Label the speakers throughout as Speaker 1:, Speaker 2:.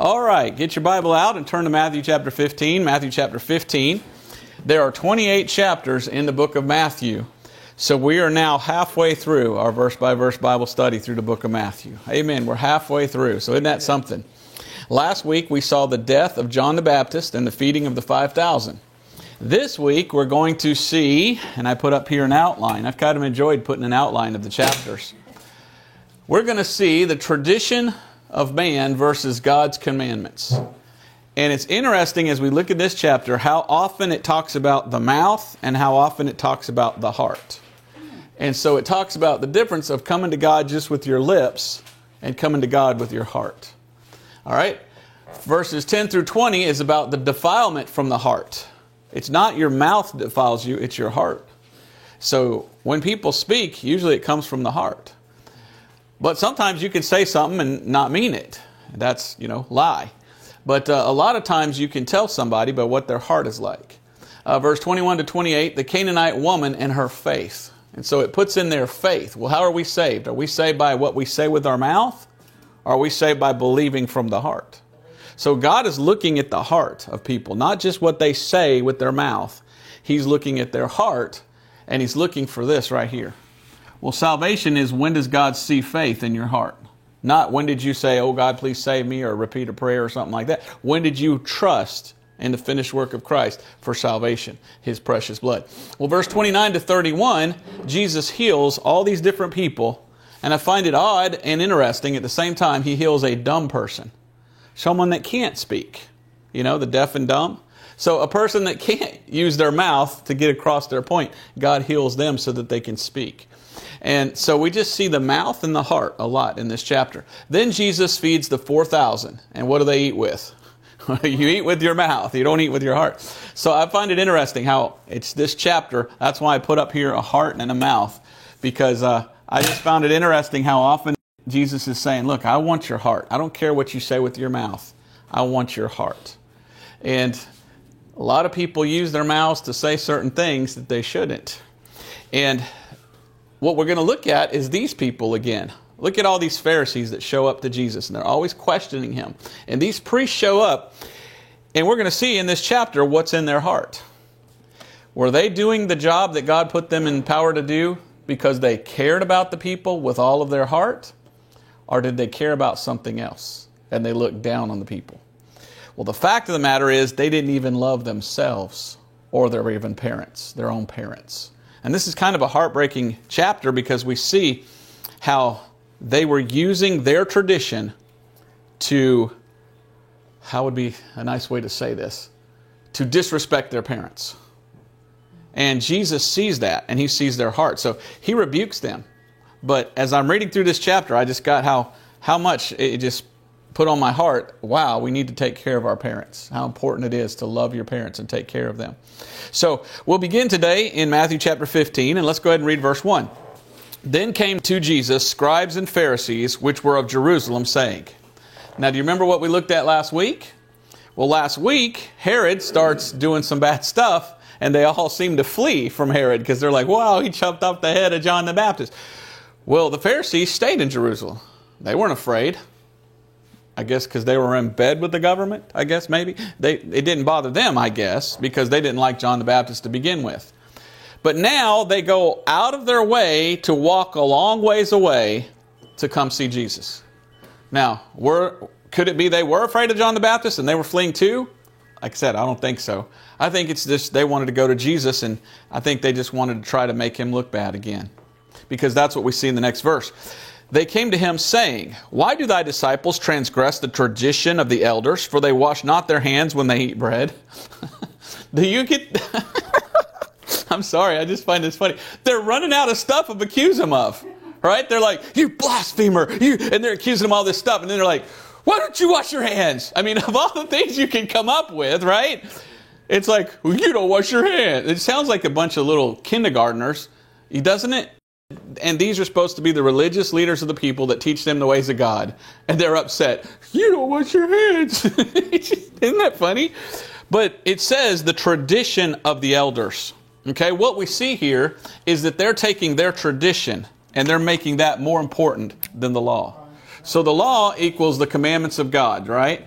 Speaker 1: All right, get your Bible out and turn to Matthew chapter 15. Matthew chapter 15. There are 28 chapters in the book of Matthew. So we are now halfway through our verse by verse Bible study through the book of Matthew. Amen. We're halfway through. So isn't that something? Last week we saw the death of John the Baptist and the feeding of the 5,000. This week we're going to see, and I put up here an outline. I've kind of enjoyed putting an outline of the chapters. We're going to see the tradition of man versus God's commandments. And it's interesting as we look at this chapter how often it talks about the mouth and how often it talks about the heart. And so it talks about the difference of coming to God just with your lips and coming to God with your heart. All right? Verses 10 through 20 is about the defilement from the heart. It's not your mouth defiles you, it's your heart. So when people speak, usually it comes from the heart. But sometimes you can say something and not mean it. That's, you know, lie. But uh, a lot of times you can tell somebody by what their heart is like. Uh, verse 21 to 28, the Canaanite woman and her faith. And so it puts in their faith. Well, how are we saved? Are we saved by what we say with our mouth? Or are we saved by believing from the heart? So God is looking at the heart of people, not just what they say with their mouth. He's looking at their heart, and He's looking for this right here. Well, salvation is when does God see faith in your heart? Not when did you say, Oh God, please save me, or repeat a prayer or something like that. When did you trust in the finished work of Christ for salvation, His precious blood? Well, verse 29 to 31, Jesus heals all these different people, and I find it odd and interesting at the same time, He heals a dumb person, someone that can't speak, you know, the deaf and dumb. So, a person that can't use their mouth to get across their point, God heals them so that they can speak. And so we just see the mouth and the heart a lot in this chapter. Then Jesus feeds the 4,000. And what do they eat with? you eat with your mouth, you don't eat with your heart. So I find it interesting how it's this chapter. That's why I put up here a heart and a mouth, because uh, I just found it interesting how often Jesus is saying, Look, I want your heart. I don't care what you say with your mouth, I want your heart. And a lot of people use their mouths to say certain things that they shouldn't. And what we're going to look at is these people again. Look at all these Pharisees that show up to Jesus, and they're always questioning him. And these priests show up, and we're going to see in this chapter what's in their heart. Were they doing the job that God put them in power to do because they cared about the people with all of their heart? Or did they care about something else and they looked down on the people? Well, the fact of the matter is, they didn't even love themselves or their even parents, their own parents. And this is kind of a heartbreaking chapter because we see how they were using their tradition to, how would be a nice way to say this? To disrespect their parents. And Jesus sees that and he sees their heart. So he rebukes them. But as I'm reading through this chapter, I just got how, how much it just put on my heart wow, we need to take care of our parents. How important it is to love your parents and take care of them. So we'll begin today in Matthew chapter 15, and let's go ahead and read verse 1. Then came to Jesus scribes and Pharisees, which were of Jerusalem, saying, Now, do you remember what we looked at last week? Well, last week, Herod starts doing some bad stuff, and they all seem to flee from Herod because they're like, wow, he chopped off the head of John the Baptist. Well, the Pharisees stayed in Jerusalem. They weren't afraid. I guess because they were in bed with the government, I guess maybe. They, it didn't bother them, I guess, because they didn't like John the Baptist to begin with. But now they go out of their way to walk a long ways away to come see Jesus. Now, were, could it be they were afraid of John the Baptist and they were fleeing too? Like I said, I don't think so. I think it's just they wanted to go to Jesus and I think they just wanted to try to make him look bad again. Because that's what we see in the next verse they came to him saying, Why do thy disciples transgress the tradition of the elders, for they wash not their hands when they eat bread? do you get. I'm sorry, I just find this funny. They're running out of stuff to accuse him of. Right? They're like, You blasphemer! You and they're accusing him all this stuff, and then they're like, Why don't you wash your hands? I mean, of all the things you can come up with, right? It's like, well, you don't wash your hands. It sounds like a bunch of little kindergartnens, doesn't it? And these are supposed to be the religious leaders of the people that teach them the ways of God. And they're upset. You don't wash your hands. Isn't that funny? But it says the tradition of the elders. Okay, what we see here is that they're taking their tradition and they're making that more important than the law. So the law equals the commandments of God, right?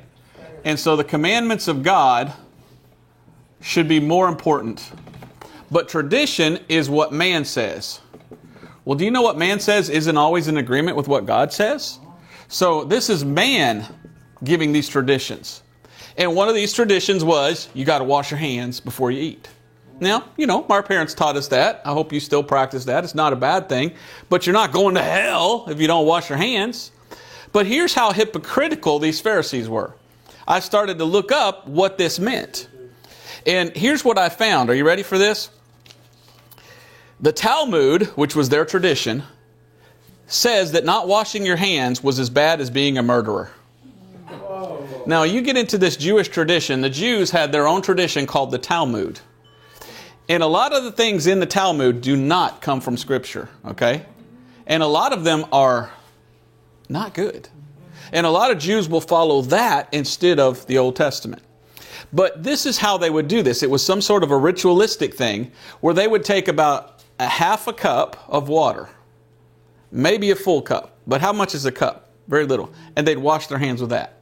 Speaker 1: And so the commandments of God should be more important. But tradition is what man says. Well, do you know what man says isn't always in agreement with what God says? So this is man giving these traditions. And one of these traditions was you got to wash your hands before you eat. Now, you know, our parents taught us that. I hope you still practice that. It's not a bad thing. But you're not going to hell if you don't wash your hands. But here's how hypocritical these Pharisees were. I started to look up what this meant. And here's what I found. Are you ready for this? The Talmud, which was their tradition, says that not washing your hands was as bad as being a murderer. Now, you get into this Jewish tradition, the Jews had their own tradition called the Talmud. And a lot of the things in the Talmud do not come from Scripture, okay? And a lot of them are not good. And a lot of Jews will follow that instead of the Old Testament. But this is how they would do this. It was some sort of a ritualistic thing where they would take about a half a cup of water, maybe a full cup. But how much is a cup? Very little. And they'd wash their hands with that.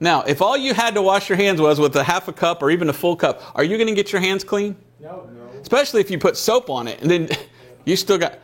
Speaker 1: Now, if all you had to wash your hands was with a half a cup or even a full cup, are you going to get your hands clean? No, no. Especially if you put soap on it and then you still got.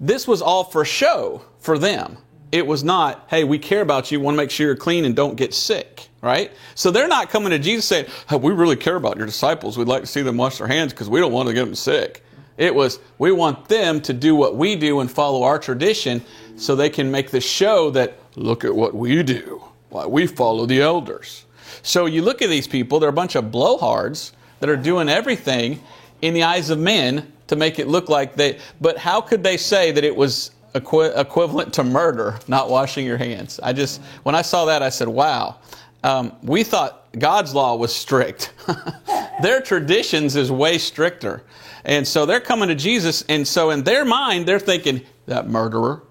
Speaker 1: This was all for show for them. It was not, hey, we care about you, want to make sure you're clean and don't get sick, right? So they're not coming to Jesus saying, hey, we really care about your disciples. We'd like to see them wash their hands because we don't want to get them sick. It was, we want them to do what we do and follow our tradition so they can make the show that, look at what we do. Why, we follow the elders. So you look at these people, they're a bunch of blowhards that are doing everything in the eyes of men to make it look like they, but how could they say that it was equi- equivalent to murder, not washing your hands. I just, when I saw that, I said, wow. Um, we thought God's law was strict. their traditions is way stricter. And so they're coming to Jesus, and so in their mind, they're thinking, that murderer.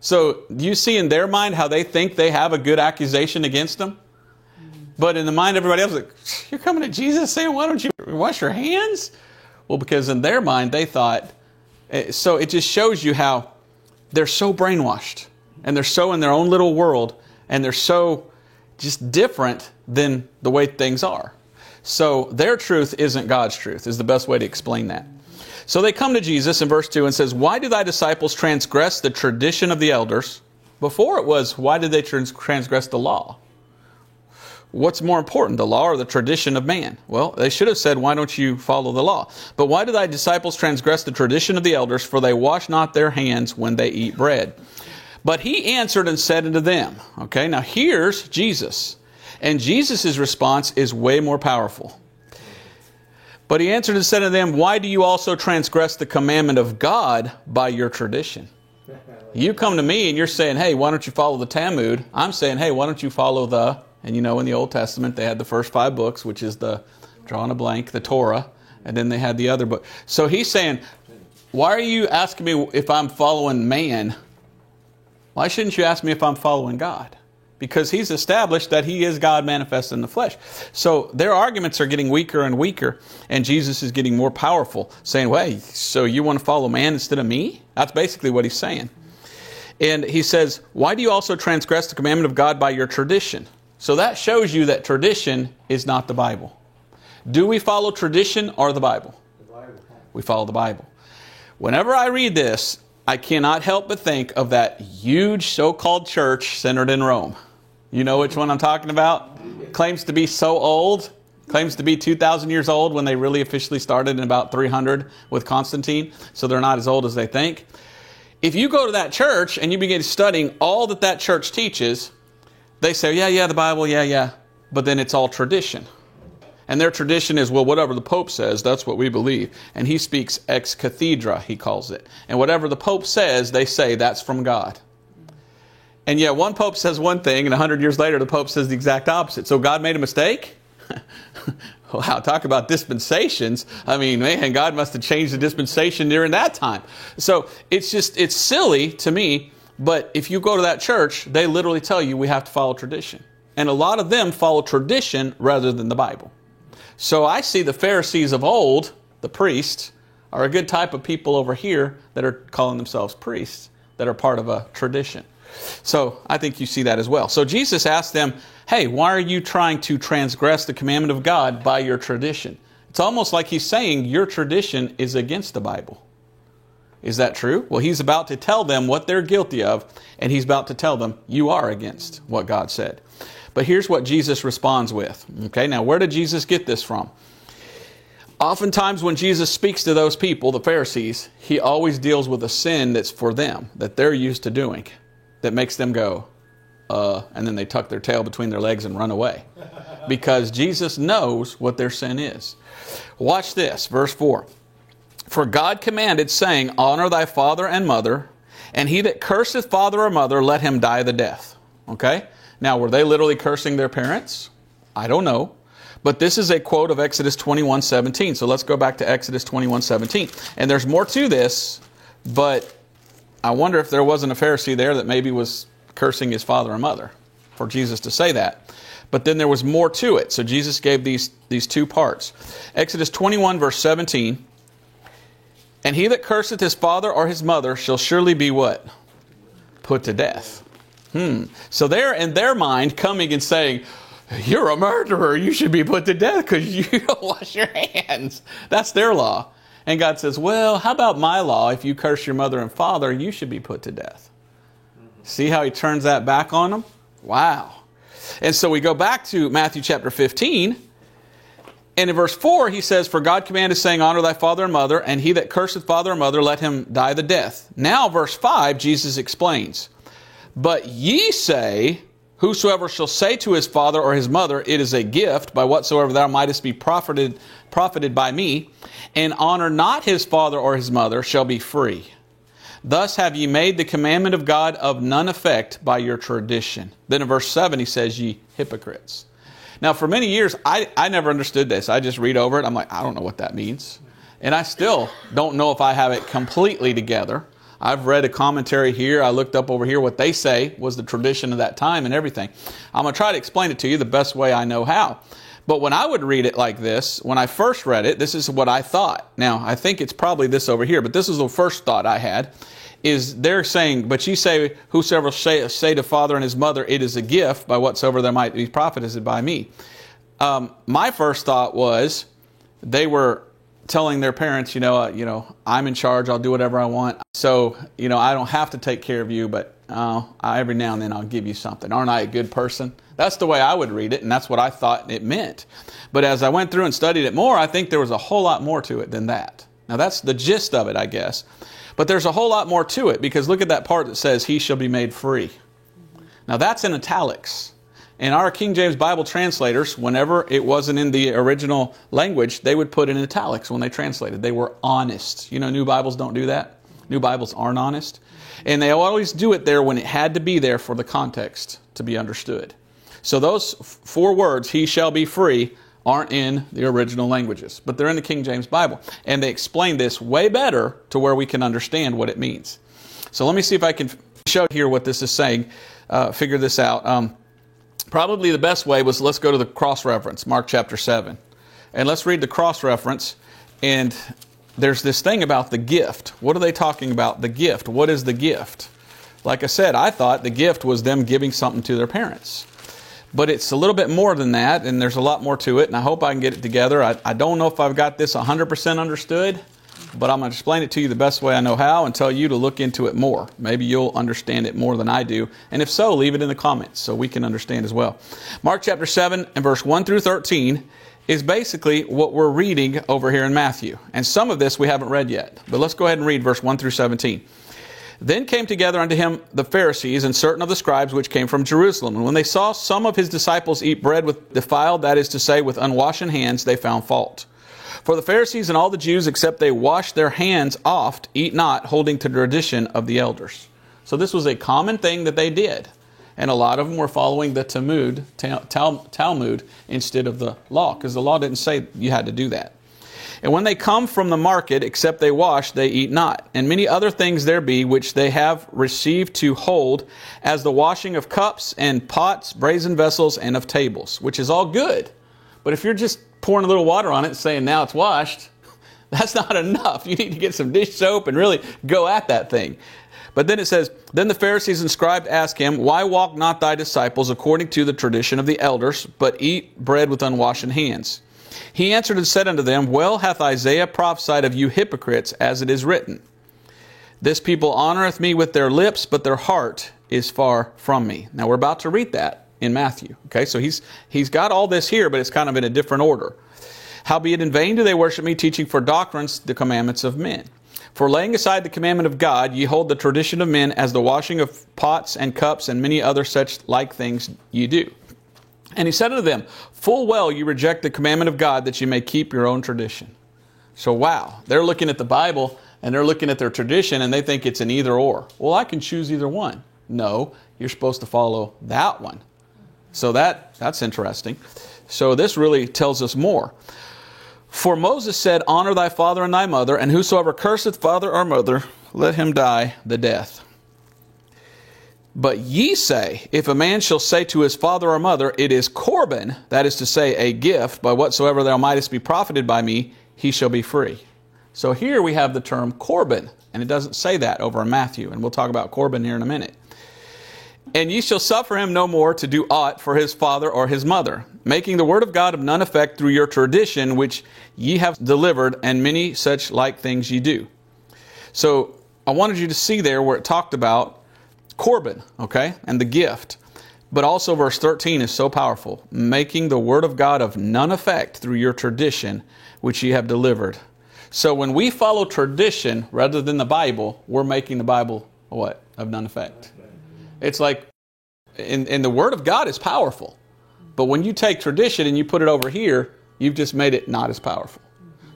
Speaker 1: So you see in their mind how they think they have a good accusation against them? But in the mind of everybody else, like, you're coming to Jesus saying, why don't you wash your hands? Well, because in their mind, they thought, eh, so it just shows you how they're so brainwashed and they're so in their own little world and they're so just different than the way things are. So their truth isn't God's truth, is the best way to explain that. So they come to Jesus in verse 2 and says, Why do thy disciples transgress the tradition of the elders? Before it was, why did they transgress the law? What's more important, the law or the tradition of man? Well, they should have said, Why don't you follow the law? But why do thy disciples transgress the tradition of the elders? For they wash not their hands when they eat bread. But he answered and said unto them, Okay, now here's Jesus. And Jesus' response is way more powerful. But he answered and said to them, Why do you also transgress the commandment of God by your tradition? You come to me and you're saying, Hey, why don't you follow the Talmud? I'm saying, Hey, why don't you follow the and you know, in the Old Testament, they had the first five books, which is the drawing a blank, the Torah, and then they had the other book. So he's saying, Why are you asking me if I'm following man? Why shouldn't you ask me if I'm following God? Because he's established that he is God manifest in the flesh. So their arguments are getting weaker and weaker, and Jesus is getting more powerful, saying, Well, so you want to follow man instead of me? That's basically what he's saying. And he says, Why do you also transgress the commandment of God by your tradition? So that shows you that tradition is not the Bible. Do we follow tradition or the Bible? The Bible. We follow the Bible. Whenever I read this, I cannot help but think of that huge so called church centered in Rome. You know which one I'm talking about? Claims to be so old, claims to be 2,000 years old when they really officially started in about 300 with Constantine, so they're not as old as they think. If you go to that church and you begin studying all that that church teaches, they say, yeah, yeah, the Bible, yeah, yeah. But then it's all tradition. And their tradition is, well, whatever the Pope says, that's what we believe. And he speaks ex cathedra, he calls it. And whatever the Pope says, they say that's from God. And yet one Pope says one thing, and 100 years later, the Pope says the exact opposite. So God made a mistake? wow, talk about dispensations. I mean, man, God must have changed the dispensation during that time. So it's just, it's silly to me but if you go to that church, they literally tell you we have to follow tradition. And a lot of them follow tradition rather than the Bible. So I see the Pharisees of old, the priests, are a good type of people over here that are calling themselves priests, that are part of a tradition. So I think you see that as well. So Jesus asked them, Hey, why are you trying to transgress the commandment of God by your tradition? It's almost like he's saying your tradition is against the Bible. Is that true? Well, he's about to tell them what they're guilty of, and he's about to tell them, You are against what God said. But here's what Jesus responds with. Okay, now where did Jesus get this from? Oftentimes, when Jesus speaks to those people, the Pharisees, he always deals with a sin that's for them, that they're used to doing, that makes them go, uh, and then they tuck their tail between their legs and run away. Because Jesus knows what their sin is. Watch this, verse 4. For God commanded, saying, Honor thy father and mother, and he that curseth father or mother, let him die the death. Okay? Now, were they literally cursing their parents? I don't know. But this is a quote of Exodus 21 17. So let's go back to Exodus 21 17. And there's more to this, but I wonder if there wasn't a Pharisee there that maybe was cursing his father and mother for Jesus to say that. But then there was more to it. So Jesus gave these, these two parts. Exodus 21, verse 17. And he that curseth his father or his mother shall surely be what? Put to death. Hmm. So they're in their mind coming and saying, you're a murderer. You should be put to death because you don't wash your hands. That's their law. And God says, Well, how about my law? If you curse your mother and father, you should be put to death. See how he turns that back on them? Wow. And so we go back to Matthew chapter 15. And in verse 4, he says, For God commanded, saying, Honor thy father and mother, and he that curseth father or mother, let him die the death. Now, verse 5, Jesus explains, But ye say, Whosoever shall say to his father or his mother, It is a gift, by whatsoever thou mightest be profited, profited by me, and honor not his father or his mother, shall be free. Thus have ye made the commandment of God of none effect by your tradition. Then in verse 7, he says, Ye hypocrites. Now, for many years, I, I never understood this. I just read over it. I'm like, I don't know what that means. And I still don't know if I have it completely together. I've read a commentary here. I looked up over here what they say was the tradition of that time and everything. I'm going to try to explain it to you the best way I know how. But when I would read it like this, when I first read it, this is what I thought. Now, I think it's probably this over here, but this is the first thought I had. Is they're saying, but ye say, whosoever say, say to father and his mother, it is a gift, by whatsoever there might be profited by me. Um, my first thought was they were telling their parents, you know, uh, you know, I'm in charge. I'll do whatever I want. So, you know, I don't have to take care of you, but uh, I, every now and then I'll give you something. Aren't I a good person? That's the way I would read it, and that's what I thought it meant. But as I went through and studied it more, I think there was a whole lot more to it than that. Now, that's the gist of it, I guess. But there's a whole lot more to it because look at that part that says, He shall be made free. Now, that's in italics. And our King James Bible translators, whenever it wasn't in the original language, they would put in italics when they translated. They were honest. You know, new Bibles don't do that. New Bibles aren't honest. And they always do it there when it had to be there for the context to be understood. So those four words, he shall be free, aren't in the original languages, but they're in the King James Bible. And they explain this way better to where we can understand what it means. So let me see if I can show here what this is saying, uh, figure this out. Um, Probably the best way was let's go to the cross reference, Mark chapter 7. And let's read the cross reference. And there's this thing about the gift. What are they talking about? The gift. What is the gift? Like I said, I thought the gift was them giving something to their parents. But it's a little bit more than that, and there's a lot more to it, and I hope I can get it together. I, I don't know if I've got this 100% understood, but I'm going to explain it to you the best way I know how and tell you to look into it more. Maybe you'll understand it more than I do. And if so, leave it in the comments so we can understand as well. Mark chapter 7 and verse 1 through 13 is basically what we're reading over here in Matthew. And some of this we haven't read yet. But let's go ahead and read verse 1 through 17. Then came together unto him the Pharisees and certain of the scribes which came from Jerusalem. And when they saw some of his disciples eat bread with defiled, that is to say, with unwashen hands, they found fault. For the Pharisees and all the Jews, except they wash their hands oft, eat not, holding to the tradition of the elders. So this was a common thing that they did. And a lot of them were following the Talmud, Talmud instead of the law, because the law didn't say you had to do that. And when they come from the market, except they wash, they eat not. And many other things there be which they have received to hold, as the washing of cups and pots, brazen vessels, and of tables, which is all good. But if you're just pouring a little water on it and saying now it's washed, that's not enough. You need to get some dish soap and really go at that thing. But then it says, Then the Pharisees and scribes asked him, Why walk not thy disciples according to the tradition of the elders, but eat bread with unwashen hands? He answered and said unto them, Well hath Isaiah prophesied of you hypocrites, as it is written, This people honoreth me with their lips, but their heart is far from me. Now we're about to read that in Matthew. Okay, so he's he's got all this here, but it's kind of in a different order. Howbeit in vain do they worship me, teaching for doctrines the commandments of men. For laying aside the commandment of God, ye hold the tradition of men as the washing of pots and cups and many other such like things ye do. And he said unto them, Full well you reject the commandment of God that ye may keep your own tradition. So, wow, they're looking at the Bible and they're looking at their tradition and they think it's an either or. Well, I can choose either one. No, you're supposed to follow that one. So that that's interesting. So this really tells us more. For Moses said, Honor thy father and thy mother, and whosoever curseth father or mother, let him die the death. But ye say, If a man shall say to his father or mother, It is Corban, that is to say, a gift, by whatsoever thou mightest be profited by me, he shall be free. So here we have the term Corban, and it doesn't say that over in Matthew, and we'll talk about Corban here in a minute. And ye shall suffer him no more to do aught for his father or his mother, making the word of God of none effect through your tradition which ye have delivered, and many such like things ye do. So I wanted you to see there where it talked about Corban, okay, and the gift. But also, verse 13 is so powerful making the word of God of none effect through your tradition which ye have delivered. So when we follow tradition rather than the Bible, we're making the Bible what? Of none effect. It's like, and, the Word of God is powerful. But when you take tradition and you put it over here, you've just made it not as powerful.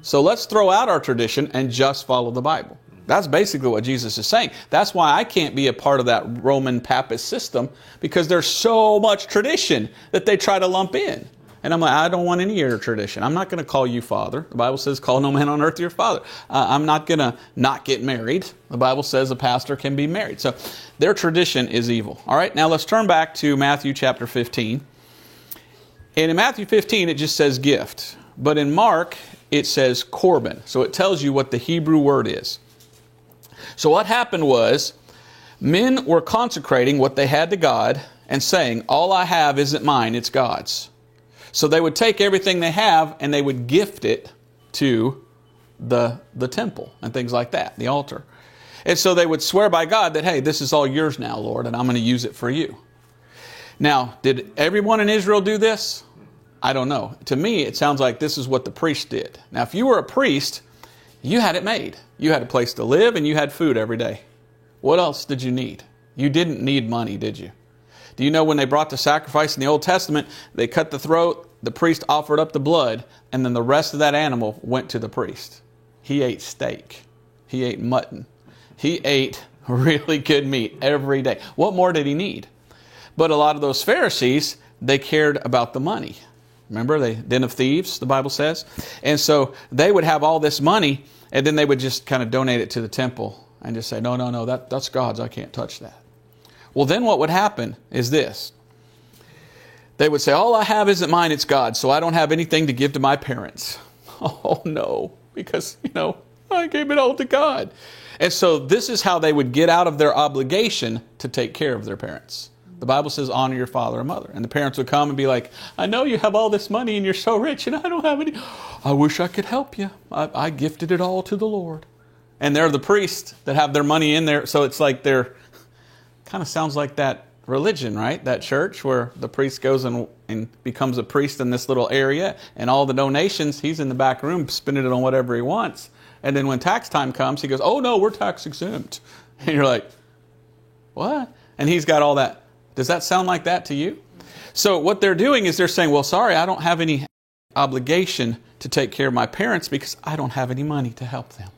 Speaker 1: So let's throw out our tradition and just follow the Bible. That's basically what Jesus is saying. That's why I can't be a part of that Roman Papist system because there's so much tradition that they try to lump in. And I'm like, I don't want any your tradition. I'm not going to call you father. The Bible says, call no man on earth your father. Uh, I'm not going to not get married. The Bible says a pastor can be married. So their tradition is evil. All right, now let's turn back to Matthew chapter 15. And in Matthew 15, it just says gift. But in Mark, it says Corban. So it tells you what the Hebrew word is. So what happened was, men were consecrating what they had to God and saying, All I have isn't mine, it's God's. So they would take everything they have and they would gift it to the, the temple and things like that, the altar. And so they would swear by God that, hey, this is all yours now, Lord, and I'm going to use it for you. Now, did everyone in Israel do this? I don't know. To me, it sounds like this is what the priest did. Now, if you were a priest, you had it made. You had a place to live and you had food every day. What else did you need? You didn't need money, did you? Do you know when they brought the sacrifice in the Old Testament, they cut the throat, the priest offered up the blood, and then the rest of that animal went to the priest. He ate steak, he ate mutton, he ate really good meat every day. What more did he need? But a lot of those Pharisees, they cared about the money. Remember, the den of thieves, the Bible says? And so they would have all this money, and then they would just kind of donate it to the temple and just say, no, no, no, that, that's God's. I can't touch that. Well, then what would happen is this. They would say, All I have isn't mine, it's God, so I don't have anything to give to my parents. Oh, no, because, you know, I gave it all to God. And so this is how they would get out of their obligation to take care of their parents. The Bible says, honor your father and mother. And the parents would come and be like, I know you have all this money and you're so rich and I don't have any. I wish I could help you. I, I gifted it all to the Lord. And they're the priests that have their money in there. So it's like they're kind of sounds like that religion, right? That church where the priest goes and, and becomes a priest in this little area, and all the donations, he's in the back room spending it on whatever he wants. And then when tax time comes, he goes, Oh, no, we're tax exempt. And you're like, What? And he's got all that. Does that sound like that to you? So what they're doing is they're saying, Well, sorry, I don't have any obligation to take care of my parents because I don't have any money to help them.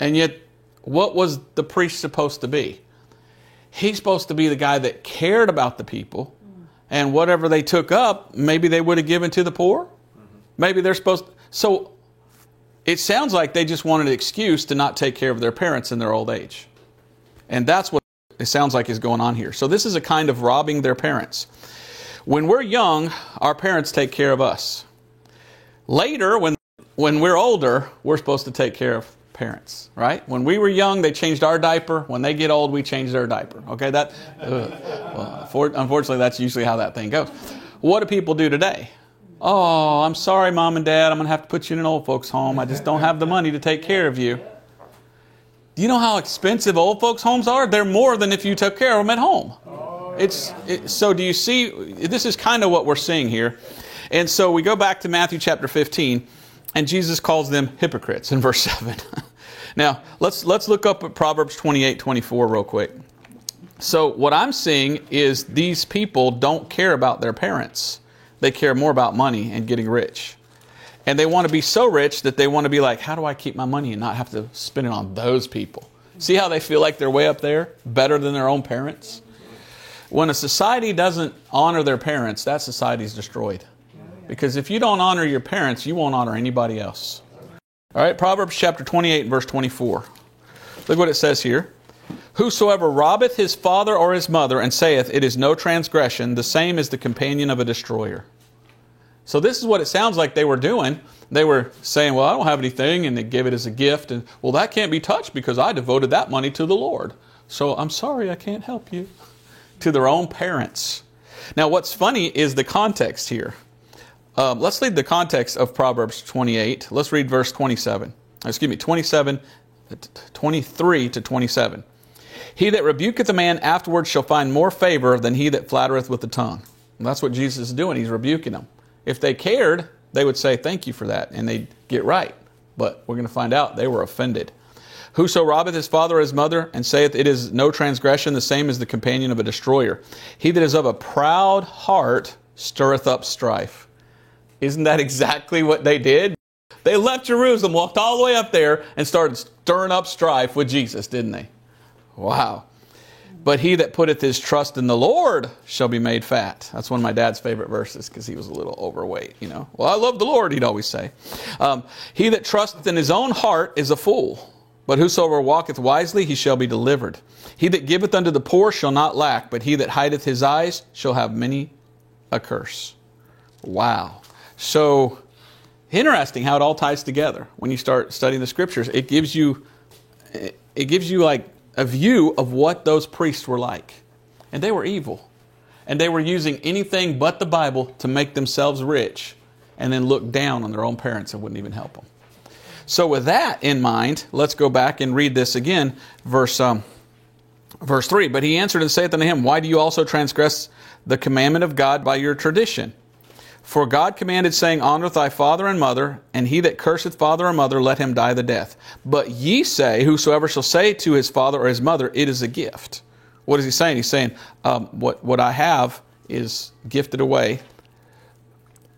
Speaker 1: And yet, what was the priest supposed to be? He's supposed to be the guy that cared about the people. And whatever they took up maybe they would have given to the poor. Maybe they're supposed to, so it sounds like they just wanted an excuse to not take care of their parents in their old age. And that's what it sounds like is going on here. So this is a kind of robbing their parents. When we're young our parents take care of us. Later when when we're older we're supposed to take care of parents, right? When we were young, they changed our diaper. When they get old, we change their diaper. Okay, that well, for, unfortunately, that's usually how that thing goes. What do people do today? Oh, I'm sorry, mom and dad. I'm going to have to put you in an old folks' home. I just don't have the money to take care of you. Do you know how expensive old folks' homes are? They're more than if you took care of them at home. It's it, so. Do you see? This is kind of what we're seeing here, and so we go back to Matthew chapter 15, and Jesus calls them hypocrites in verse seven. now let's let's look up at Proverbs 28, 24 real quick. So what I'm seeing is these people don't care about their parents; they care more about money and getting rich. And they want to be so rich that they want to be like, how do I keep my money and not have to spend it on those people? See how they feel like they're way up there, better than their own parents? When a society doesn't honor their parents, that society is destroyed. Because if you don't honor your parents, you won't honor anybody else. All right, Proverbs chapter 28, verse 24. Look what it says here. Whosoever robbeth his father or his mother and saith, It is no transgression, the same is the companion of a destroyer. So this is what it sounds like they were doing. They were saying, Well, I don't have anything, and they gave it as a gift. And, well, that can't be touched because I devoted that money to the Lord. So I'm sorry, I can't help you. To their own parents. Now, what's funny is the context here. Um, let's read the context of Proverbs 28. Let's read verse 27. Excuse me, 27, 23 to 27. He that rebuketh a man afterwards shall find more favor than he that flattereth with the tongue. And that's what Jesus is doing. He's rebuking them. If they cared, they would say, Thank you for that, and they'd get right. But we're going to find out they were offended. Whoso robbeth his father or his mother, and saith, It is no transgression, the same as the companion of a destroyer. He that is of a proud heart stirreth up strife. Isn't that exactly what they did? They left Jerusalem, walked all the way up there, and started stirring up strife with Jesus, didn't they? Wow. But he that putteth his trust in the Lord shall be made fat. That's one of my dad's favorite verses because he was a little overweight, you know. Well, I love the Lord, he'd always say. Um, he that trusteth in his own heart is a fool. But whosoever walketh wisely, he shall be delivered. He that giveth unto the poor shall not lack, but he that hideth his eyes shall have many a curse. Wow. So interesting how it all ties together when you start studying the scriptures. It gives you, it gives you like a view of what those priests were like. And they were evil. And they were using anything but the Bible to make themselves rich and then look down on their own parents and wouldn't even help them. So, with that in mind, let's go back and read this again, verse, um, verse 3. But he answered and saith unto him, Why do you also transgress the commandment of God by your tradition? For God commanded, saying, Honor thy father and mother, and he that curseth father or mother, let him die the death. But ye say, Whosoever shall say to his father or his mother, It is a gift. What is he saying? He's saying, um, what, what I have is gifted away.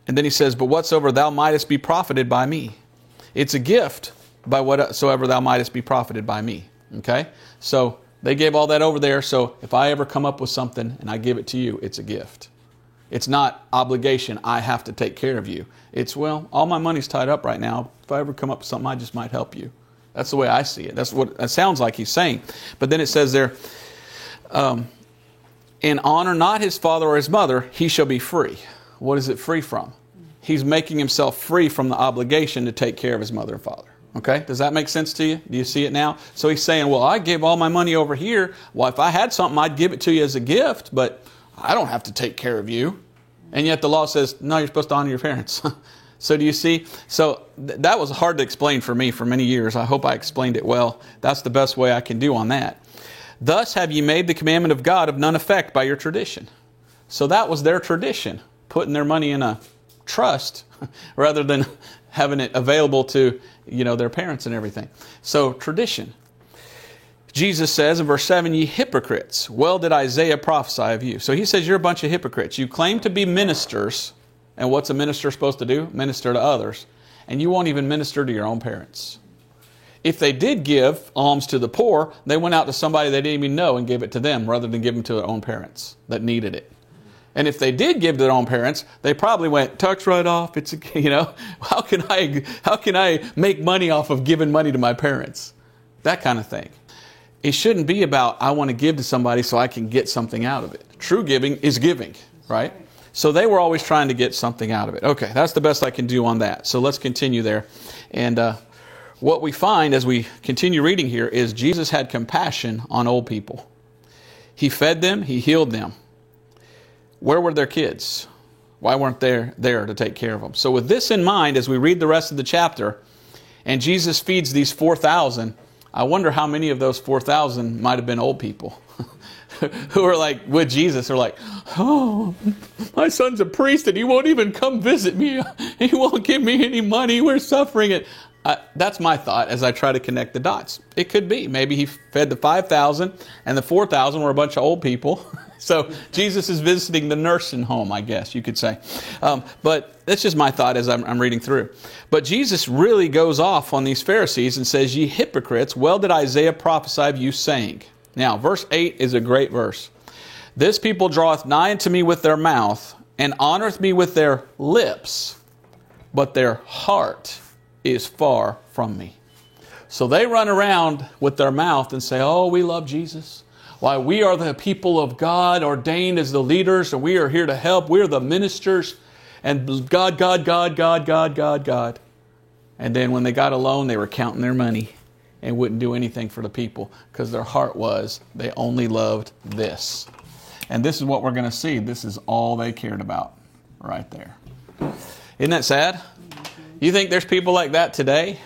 Speaker 1: And then he says, But whatsoever thou mightest be profited by me. It's a gift by whatsoever thou mightest be profited by me. Okay? So they gave all that over there. So if I ever come up with something and I give it to you, it's a gift. It's not obligation, I have to take care of you. It's, well, all my money's tied up right now. If I ever come up with something, I just might help you. That's the way I see it. That's what it sounds like he's saying. But then it says there, um, honor not his father or his mother, he shall be free. What is it free from? He's making himself free from the obligation to take care of his mother and father. Okay? Does that make sense to you? Do you see it now? So he's saying, well, I give all my money over here. Well, if I had something, I'd give it to you as a gift, but I don't have to take care of you. And yet the law says, no, you're supposed to honor your parents. so do you see? So th- that was hard to explain for me for many years. I hope I explained it well. That's the best way I can do on that. Thus have ye made the commandment of God of none effect by your tradition. So that was their tradition, putting their money in a trust rather than having it available to you know their parents and everything. So tradition. Jesus says in verse 7, Ye hypocrites, well did Isaiah prophesy of you. So he says, You're a bunch of hypocrites. You claim to be ministers, and what's a minister supposed to do? Minister to others. And you won't even minister to your own parents. If they did give alms to the poor, they went out to somebody they didn't even know and gave it to them rather than give them to their own parents that needed it. And if they did give to their own parents, they probably went tax right off. It's you know how can I how can I make money off of giving money to my parents? That kind of thing it shouldn't be about, I want to give to somebody so I can get something out of it. True giving is giving, right? So they were always trying to get something out of it. Okay, that's the best I can do on that. So let's continue there and uh, what we find as we continue reading here is Jesus had compassion on old people. He fed them, he healed them. Where were their kids? Why weren't they there to take care of them? So, with this in mind, as we read the rest of the chapter, and Jesus feeds these 4,000, I wonder how many of those 4,000 might have been old people who are like with Jesus are like, oh, my son's a priest and he won't even come visit me. He won't give me any money. We're suffering it. Uh, that's my thought as I try to connect the dots. It could be. Maybe he fed the 5,000 and the 4,000 were a bunch of old people. so Jesus is visiting the nursing home, I guess you could say. Um, but that's just my thought as I'm, I'm reading through. But Jesus really goes off on these Pharisees and says, Ye hypocrites, well did Isaiah prophesy of you, saying. Now, verse 8 is a great verse. This people draweth nigh unto me with their mouth, and honoreth me with their lips, but their heart is far from me. So they run around with their mouth and say, Oh, we love Jesus. Why, we are the people of God ordained as the leaders, and we are here to help. We're the ministers. And God, God, God, God, God, God, God. And then when they got alone, they were counting their money and wouldn't do anything for the people because their heart was they only loved this. And this is what we're going to see. This is all they cared about right there. Isn't that sad? You think there's people like that today?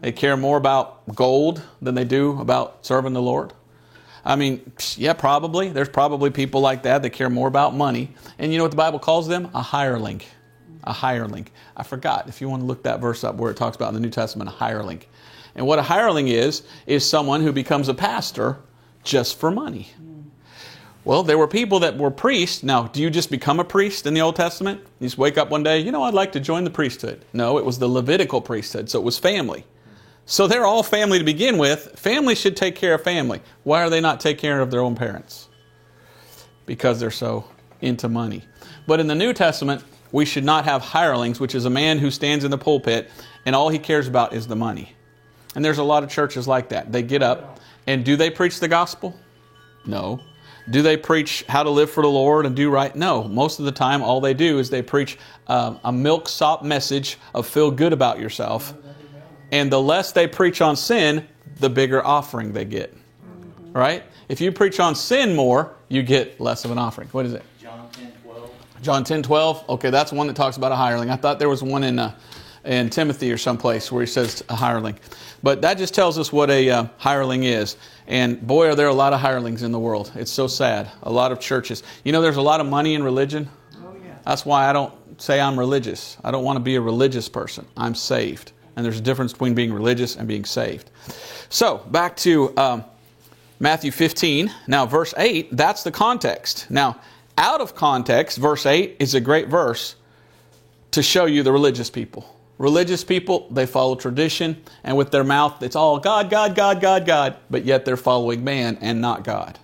Speaker 1: They care more about gold than they do about serving the Lord? I mean, yeah, probably. There's probably people like that that care more about money. And you know what the Bible calls them? A hireling. A hireling. I forgot. If you want to look that verse up where it talks about in the New Testament, a hireling. And what a hireling is, is someone who becomes a pastor just for money. Well, there were people that were priests. Now, do you just become a priest in the Old Testament? You just wake up one day, you know, I'd like to join the priesthood. No, it was the Levitical priesthood, so it was family. So they're all family to begin with. Family should take care of family. Why are they not taking care of their own parents? Because they're so into money. But in the New Testament, we should not have hirelings, which is a man who stands in the pulpit and all he cares about is the money. And there's a lot of churches like that. They get up and do they preach the gospel? No. Do they preach how to live for the Lord and do right? No. Most of the time, all they do is they preach uh, a milksop message of feel good about yourself. And the less they preach on sin, the bigger offering they get. Right? If you preach on sin more, you get less of an offering. What is it?
Speaker 2: John 10 12.
Speaker 1: John 10 12. Okay, that's one that talks about a hireling. I thought there was one in. Uh, in Timothy or someplace where he says a hireling. But that just tells us what a uh, hireling is. And boy, are there a lot of hirelings in the world. It's so sad. A lot of churches. You know, there's a lot of money in religion.
Speaker 2: Oh, yeah.
Speaker 1: That's why I don't say I'm religious. I don't want to be a religious person. I'm saved. And there's a difference between being religious and being saved. So, back to um, Matthew 15. Now, verse 8, that's the context. Now, out of context, verse 8 is a great verse to show you the religious people. Religious people, they follow tradition, and with their mouth, it's all God, God, God, God, God, but yet they're following man and not God.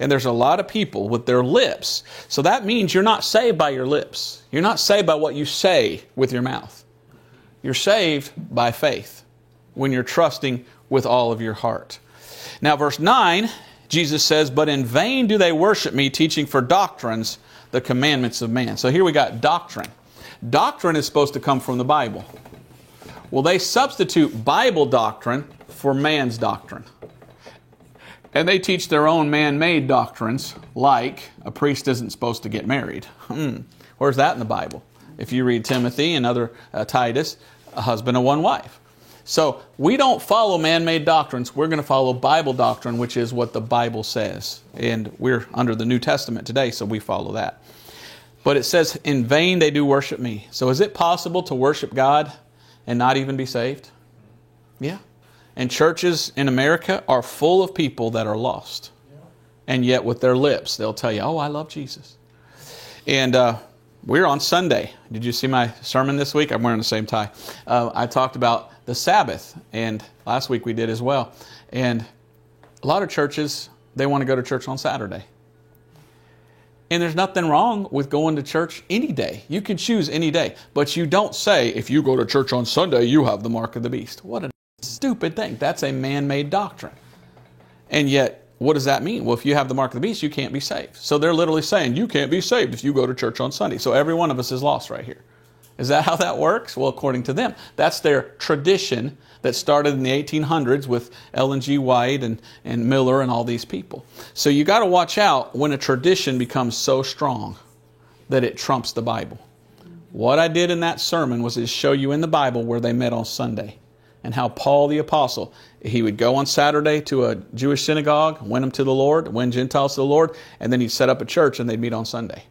Speaker 1: And there's a lot of people with their lips. So that means you're not saved by your lips. You're not saved by what you say with your mouth. You're saved by faith when you're trusting with all of your heart. Now, verse 9, Jesus says, But in vain do they worship me, teaching for doctrines the commandments of man. So here we got doctrine. Doctrine is supposed to come from the Bible. Well, they substitute Bible doctrine for man's doctrine. And they teach their own man made doctrines, like a priest isn't supposed to get married. Hmm. Where's that in the Bible? If you read Timothy and other uh, Titus, a husband and one wife. So we don't follow man made doctrines. We're going to follow Bible doctrine, which is what the Bible says. And we're under the New Testament today, so we follow that. But it says, In vain they do worship me. So is it possible to worship God and not even be saved? Yeah. And churches in America are full of people that are lost. And yet, with their lips, they'll tell you, Oh, I love Jesus. And uh, we're on Sunday. Did you see my sermon this week? I'm wearing the same tie. Uh, I talked about the Sabbath, and last week we did as well. And a lot of churches, they want to go to church on Saturday. And there's nothing wrong with going to church any day. You can choose any day. But you don't say, if you go to church on Sunday, you have the mark of the beast. What a stupid thing. That's a man made doctrine. And yet, what does that mean? Well, if you have the mark of the beast, you can't be saved. So they're literally saying, you can't be saved if you go to church on Sunday. So every one of us is lost right here. Is that how that works? Well, according to them, that's their tradition that started in the 1800s with Ellen G. White and, and Miller and all these people. So you got to watch out when a tradition becomes so strong that it trumps the Bible. What I did in that sermon was to show you in the Bible where they met on Sunday and how Paul the Apostle, he would go on Saturday to a Jewish synagogue, win them to the Lord, win Gentiles to the Lord, and then he'd set up a church and they'd meet on Sunday.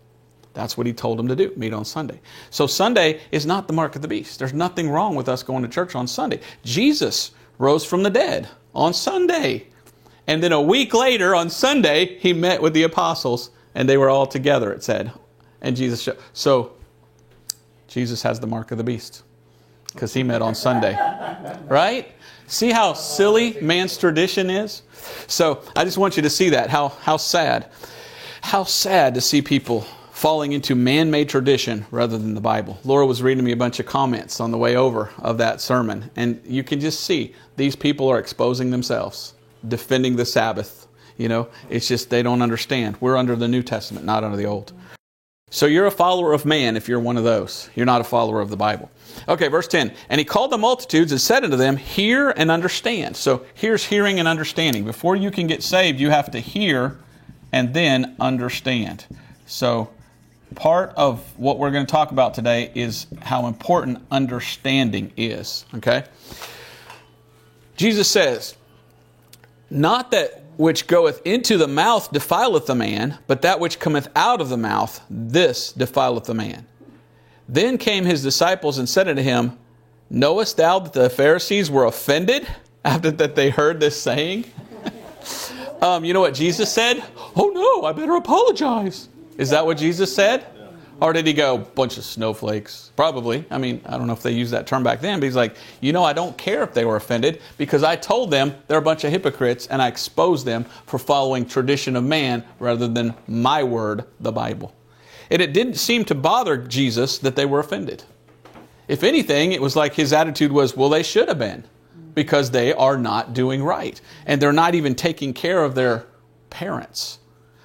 Speaker 1: That's what he told them to do, meet on Sunday. So Sunday is not the mark of the beast. There's nothing wrong with us going to church on Sunday. Jesus rose from the dead on Sunday. And then a week later, on Sunday, he met with the apostles and they were all together, it said. And Jesus, showed. so Jesus has the mark of the beast because he met on Sunday. Right? See how silly man's tradition is? So I just want you to see that, how, how sad. How sad to see people falling into man made tradition rather than the Bible. Laura was reading me a bunch of comments on the way over of that sermon, and you can just see these people are exposing themselves, defending the Sabbath. You know, it's just they don't understand. We're under the New Testament, not under the Old. So you're a follower of man if you're one of those. You're not a follower of the Bible. Okay, verse 10. And he called the multitudes and said unto them, Hear and understand. So here's hearing and understanding. Before you can get saved, you have to hear and then understand. So part of what we're going to talk about today is how important understanding is. Okay? Jesus says, Not that which goeth into the mouth defileth the man, but that which cometh out of the mouth, this defileth the man. Then came his disciples and said unto him, Knowest thou that the Pharisees were offended after that they heard this saying? um, you know what Jesus said? Oh no, I better apologize. Is that what Jesus said? Or did he go, bunch of snowflakes? Probably. I mean, I don't know if they used that term back then, but he's like, you know, I don't care if they were offended because I told them they're a bunch of hypocrites and I exposed them for following tradition of man rather than my word, the Bible. And it didn't seem to bother Jesus that they were offended. If anything, it was like his attitude was, well, they should have been because they are not doing right. And they're not even taking care of their parents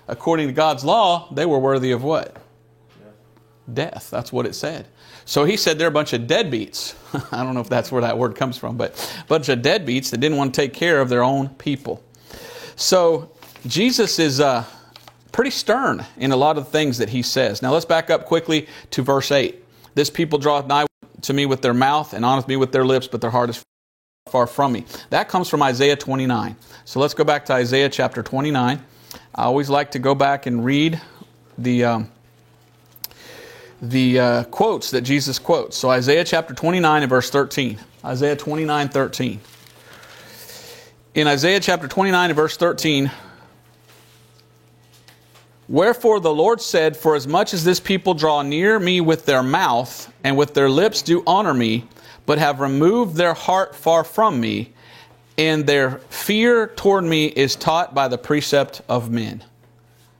Speaker 1: according to God's law, they were worthy of what? Death. That's what it said. So he said they're a bunch of deadbeats. I don't know if that's where that word comes from, but a bunch of deadbeats that didn't want to take care of their own people. So Jesus is uh, pretty stern in a lot of things that he says. Now let's back up quickly to verse 8. This people draweth nigh to me with their mouth and honors me with their lips, but their heart is far from me. That comes from Isaiah 29. So let's go back to Isaiah chapter 29. I always like to go back and read the um, the uh, quotes that Jesus quotes. So Isaiah chapter 29 and verse 13. Isaiah 29, 13. In Isaiah chapter 29 and verse 13, Wherefore the Lord said, For as much as this people draw near me with their mouth, and with their lips do honor me, but have removed their heart far from me, and their fear toward me is taught by the precept of men.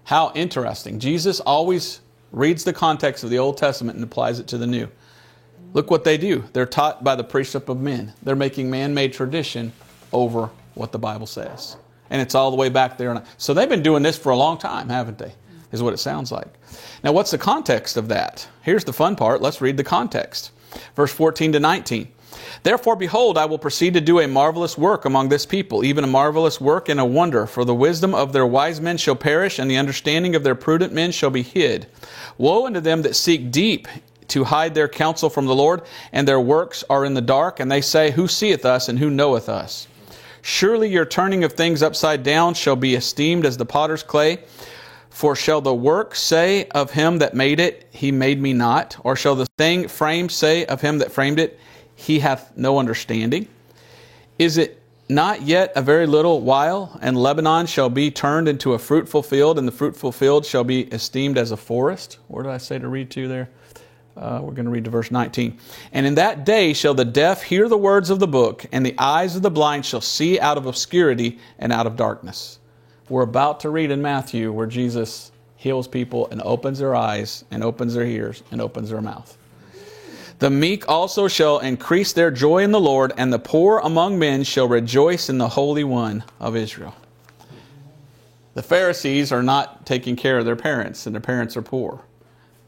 Speaker 1: How interesting. Jesus always reads the context of the Old Testament and applies it to the New. Look what they do. They're taught by the precept of men. They're making man made tradition over what the Bible says. And it's all the way back there. So they've been doing this for a long time, haven't they? Is what it sounds like. Now, what's the context of that? Here's the fun part. Let's read the context. Verse 14 to 19. Therefore, behold, I will proceed to do a marvelous work among this people, even a marvelous work and a wonder. For the wisdom of their wise men shall perish, and the understanding of their prudent men shall be hid. Woe unto them that seek deep to hide their counsel from the Lord, and their works are in the dark, and they say, Who seeth us, and who knoweth us? Surely your turning of things upside down shall be esteemed as the potter's clay. For shall the work say of him that made it, He made me not? Or shall the thing framed say of him that framed it, he hath no understanding? Is it not yet a very little while, and Lebanon shall be turned into a fruitful field, and the fruitful field shall be esteemed as a forest? Where did I say to read to there? Uh, we're going to read to verse 19. And in that day shall the deaf hear the words of the book, and the eyes of the blind shall see out of obscurity and out of darkness. We're about to read in Matthew where Jesus heals people and opens their eyes and opens their ears and opens their mouth. The meek also shall increase their joy in the Lord, and the poor among men shall rejoice in the Holy One of Israel. The Pharisees are not taking care of their parents, and their parents are poor.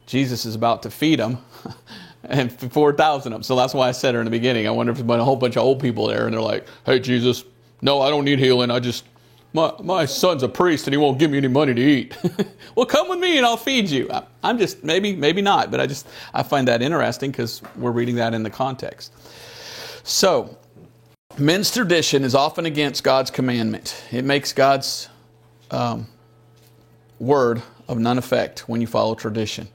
Speaker 1: Jesus is about to feed them and 4,000 of them. So that's why I said her in the beginning. I wonder if there's a whole bunch of old people there and they're like, hey, Jesus, no, I don't need healing. I just, my, my son's a priest and he won't give me any money to eat. well, come with me and I'll feed you. I, I'm just, maybe, maybe not, but I just, I find that interesting because we're reading that in the context. So, men's tradition is often against God's commandment. It makes God's um, word of none effect when you follow tradition.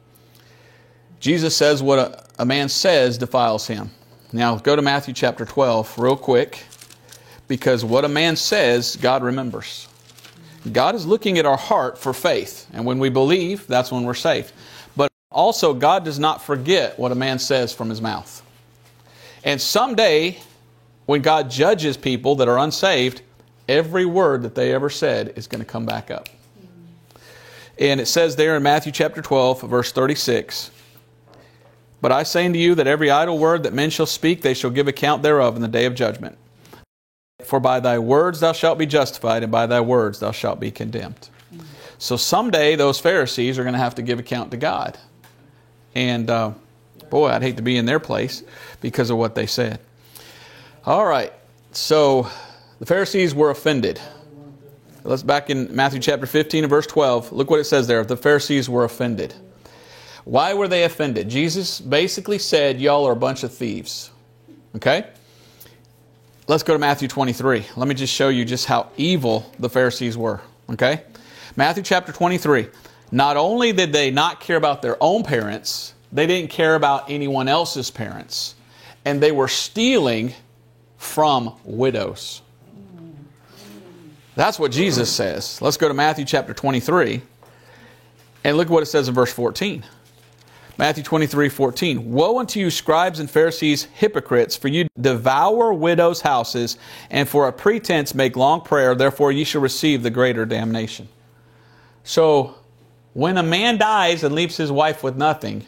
Speaker 1: Jesus says what a, a man says defiles him. Now, go to Matthew chapter 12 real quick because what a man says, God remembers. God is looking at our heart for faith, and when we believe, that's when we're safe. But also, God does not forget what a man says from his mouth. And someday, when God judges people that are unsaved, every word that they ever said is going to come back up. And it says there in Matthew chapter 12, verse 36 But I say unto you that every idle word that men shall speak, they shall give account thereof in the day of judgment. For by thy words thou shalt be justified, and by thy words thou shalt be condemned. So someday those Pharisees are going to have to give account to God. And uh, boy, I'd hate to be in their place because of what they said. All right, so the Pharisees were offended. Let's back in Matthew chapter 15 and verse 12. Look what it says there. The Pharisees were offended. Why were they offended? Jesus basically said, Y'all are a bunch of thieves. Okay? Let's go to Matthew 23. Let me just show you just how evil the Pharisees were. Okay? Matthew chapter 23. Not only did they not care about their own parents, they didn't care about anyone else's parents. And they were stealing from widows. That's what Jesus says. Let's go to Matthew chapter 23 and look at what it says in verse 14. Matthew 23, 14. Woe unto you, scribes and Pharisees, hypocrites, for you devour widows' houses, and for a pretense make long prayer, therefore ye shall receive the greater damnation. So, when a man dies and leaves his wife with nothing,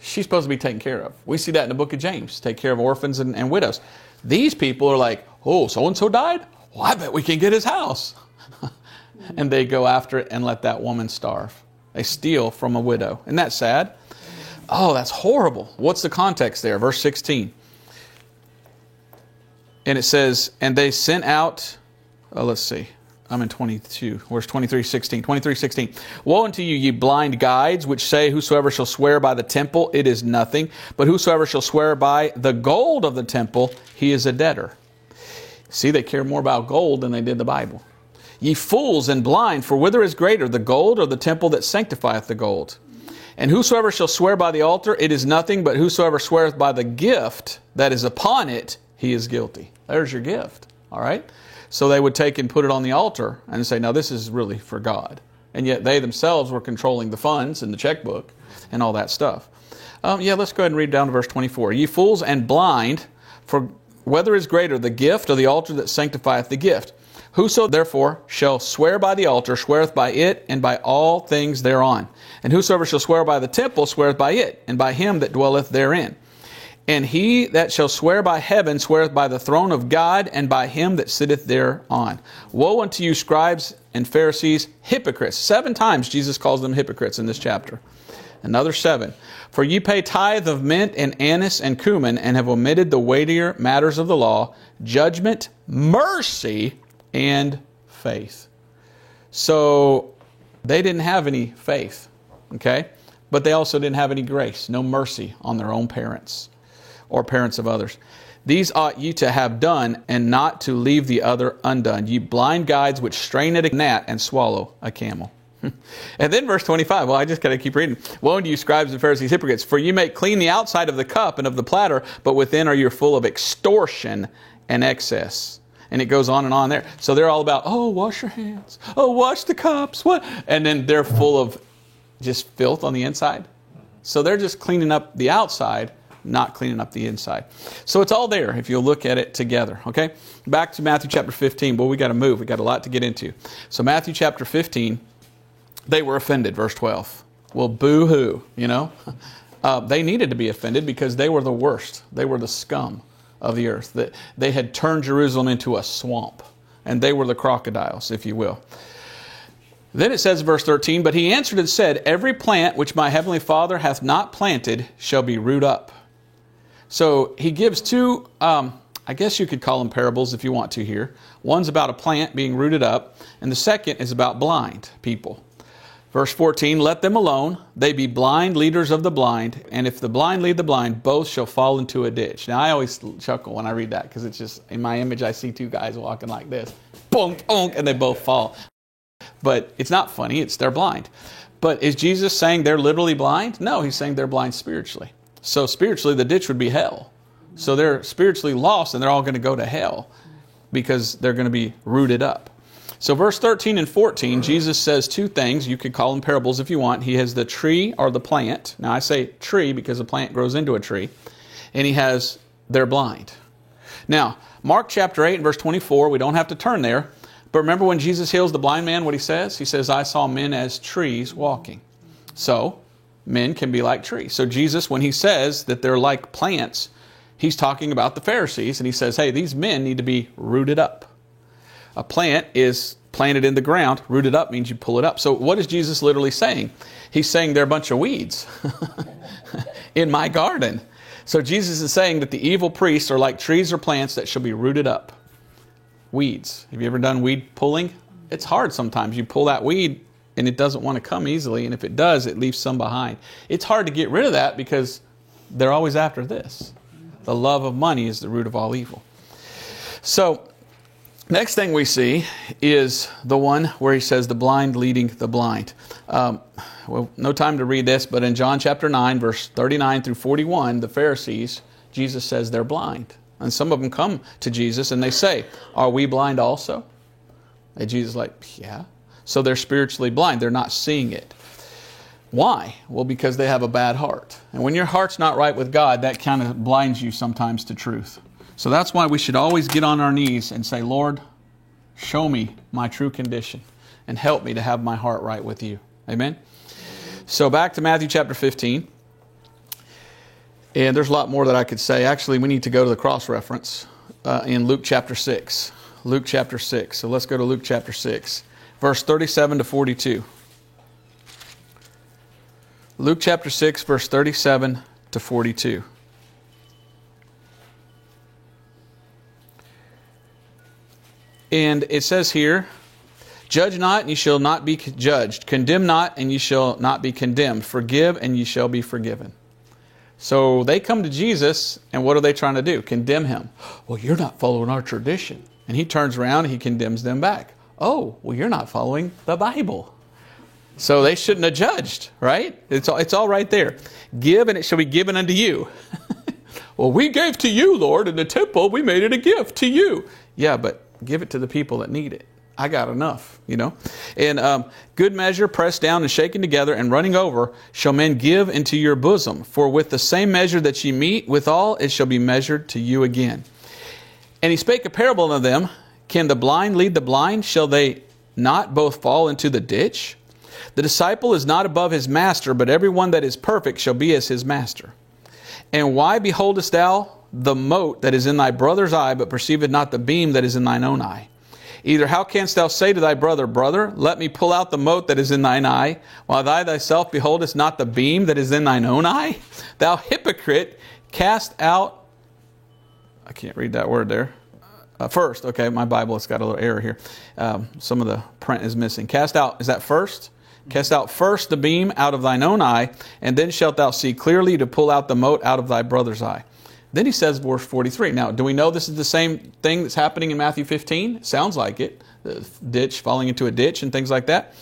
Speaker 1: she's supposed to be taken care of. We see that in the book of James take care of orphans and, and widows. These people are like, oh, so and so died? Well, I bet we can get his house. and they go after it and let that woman starve. They steal from a widow. Isn't that sad? Oh, that's horrible. What's the context there? Verse 16. And it says, And they sent out, oh, let's see. I'm in 22. Where's 23, 16? 23, 16. Woe unto you, ye blind guides, which say, Whosoever shall swear by the temple, it is nothing. But whosoever shall swear by the gold of the temple, he is a debtor. See, they care more about gold than they did the Bible. Ye fools and blind, for whither is greater, the gold or the temple that sanctifieth the gold? And whosoever shall swear by the altar, it is nothing, but whosoever sweareth by the gift that is upon it, he is guilty. There's your gift. All right? So they would take and put it on the altar and say, now this is really for God. And yet they themselves were controlling the funds and the checkbook and all that stuff. Um, yeah, let's go ahead and read down to verse 24. Ye fools and blind, for whether is greater, the gift or the altar that sanctifieth the gift? Whoso therefore shall swear by the altar sweareth by it and by all things thereon. And whosoever shall swear by the temple sweareth by it and by him that dwelleth therein. And he that shall swear by heaven sweareth by the throne of God and by him that sitteth thereon. Woe unto you, scribes and Pharisees, hypocrites. Seven times Jesus calls them hypocrites in this chapter. Another seven. For ye pay tithe of mint and anise and cumin, and have omitted the weightier matters of the law, judgment, mercy, and faith. So they didn't have any faith, okay? But they also didn't have any grace, no mercy on their own parents or parents of others. These ought ye to have done, and not to leave the other undone. Ye blind guides which strain at a gnat and swallow a camel. and then verse 25. Well, I just got to keep reading. Woe unto you, scribes and Pharisees, hypocrites, for you make clean the outside of the cup and of the platter, but within are you full of extortion and excess. And it goes on and on there. So they're all about, oh, wash your hands. Oh, wash the cups. What? And then they're full of just filth on the inside. So they're just cleaning up the outside, not cleaning up the inside. So it's all there if you look at it together. Okay? Back to Matthew chapter 15. Well, we got to move. We got a lot to get into. So Matthew chapter 15 they were offended, verse 12. Well, boo hoo, you know? Uh, they needed to be offended because they were the worst. They were the scum of the earth. That They had turned Jerusalem into a swamp, and they were the crocodiles, if you will. Then it says, verse 13, But he answered and said, Every plant which my heavenly Father hath not planted shall be root up. So he gives two, um, I guess you could call them parables if you want to here. One's about a plant being rooted up, and the second is about blind people. Verse 14, let them alone. They be blind leaders of the blind. And if the blind lead the blind, both shall fall into a ditch. Now, I always chuckle when I read that because it's just in my image, I see two guys walking like this, boom, boom, and they both fall. But it's not funny, it's they're blind. But is Jesus saying they're literally blind? No, he's saying they're blind spiritually. So, spiritually, the ditch would be hell. So, they're spiritually lost and they're all going to go to hell because they're going to be rooted up. So, verse 13 and 14, Jesus says two things. You could call them parables if you want. He has the tree or the plant. Now, I say tree because a plant grows into a tree. And he has they're blind. Now, Mark chapter 8 and verse 24, we don't have to turn there. But remember when Jesus heals the blind man, what he says? He says, I saw men as trees walking. So, men can be like trees. So, Jesus, when he says that they're like plants, he's talking about the Pharisees. And he says, hey, these men need to be rooted up. A plant is planted in the ground, rooted up means you pull it up. So, what is Jesus literally saying? He's saying they're a bunch of weeds in my garden. So, Jesus is saying that the evil priests are like trees or plants that shall be rooted up. Weeds. Have you ever done weed pulling? It's hard sometimes. You pull that weed and it doesn't want to come easily, and if it does, it leaves some behind. It's hard to get rid of that because they're always after this. The love of money is the root of all evil. So, Next thing we see is the one where he says, the blind leading the blind. Um, well, no time to read this, but in John chapter 9, verse 39 through 41, the Pharisees, Jesus says they're blind. And some of them come to Jesus and they say, Are we blind also? And Jesus is like, Yeah. So they're spiritually blind. They're not seeing it. Why? Well, because they have a bad heart. And when your heart's not right with God, that kind of blinds you sometimes to truth. So that's why we should always get on our knees and say, Lord, show me my true condition and help me to have my heart right with you. Amen? So back to Matthew chapter 15. And there's a lot more that I could say. Actually, we need to go to the cross reference uh, in Luke chapter 6. Luke chapter 6. So let's go to Luke chapter 6, verse 37 to 42. Luke chapter 6, verse 37 to 42. And it says here, Judge not, and ye shall not be judged. Condemn not, and ye shall not be condemned. Forgive, and ye shall be forgiven. So they come to Jesus, and what are they trying to do? Condemn him. Well, you're not following our tradition. And he turns around and he condemns them back. Oh, well, you're not following the Bible. So they shouldn't have judged, right? It's all, it's all right there. Give, and it shall be given unto you. well, we gave to you, Lord, in the temple. We made it a gift to you. Yeah, but give it to the people that need it. I got enough, you know. And um, good measure, pressed down and shaken together and running over, shall men give into your bosom. For with the same measure that ye meet withal, it shall be measured to you again. And he spake a parable unto them Can the blind lead the blind? Shall they not both fall into the ditch? The disciple is not above his master, but every one that is perfect shall be as his master. And why beholdest thou the mote that is in thy brother's eye, but perceiveth not the beam that is in thine own eye. Either how canst thou say to thy brother, Brother, let me pull out the mote that is in thine eye, while thou thyself beholdest not the beam that is in thine own eye? Thou hypocrite, cast out. I can't read that word there. Uh, first, okay, my Bible has got a little error here. Um, some of the print is missing. Cast out, is that first? Cast out first the beam out of thine own eye, and then shalt thou see clearly to pull out the mote out of thy brother's eye. Then he says, verse 43. Now, do we know this is the same thing that's happening in Matthew 15? Sounds like it. The ditch, falling into a ditch, and things like that.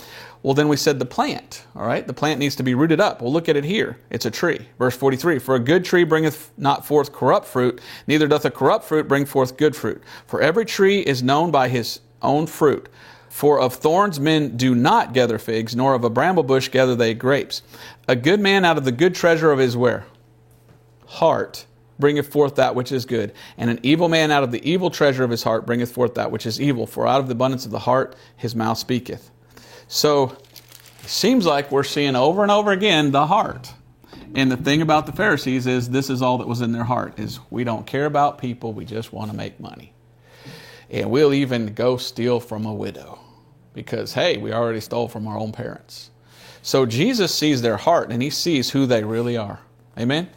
Speaker 1: Well, then we said the plant, all right? The plant needs to be rooted up. Well, look at it here. It's a tree. Verse 43 For a good tree bringeth not forth corrupt fruit, neither doth a corrupt fruit bring forth good fruit. For every tree is known by his own fruit. For of thorns men do not gather figs, nor of a bramble bush gather they grapes. A good man out of the good treasure of his where? Heart bringeth forth that which is good, and an evil man out of the evil treasure of his heart bringeth forth that which is evil, for out of the abundance of the heart his mouth speaketh. So, it seems like we're seeing over and over again the heart. And the thing about the Pharisees is this is all that was in their heart is we don't care about people, we just want to make money. And we'll even go steal from a widow. because, hey, we already stole from our own parents. So Jesus sees their heart and he sees who they really are. Amen?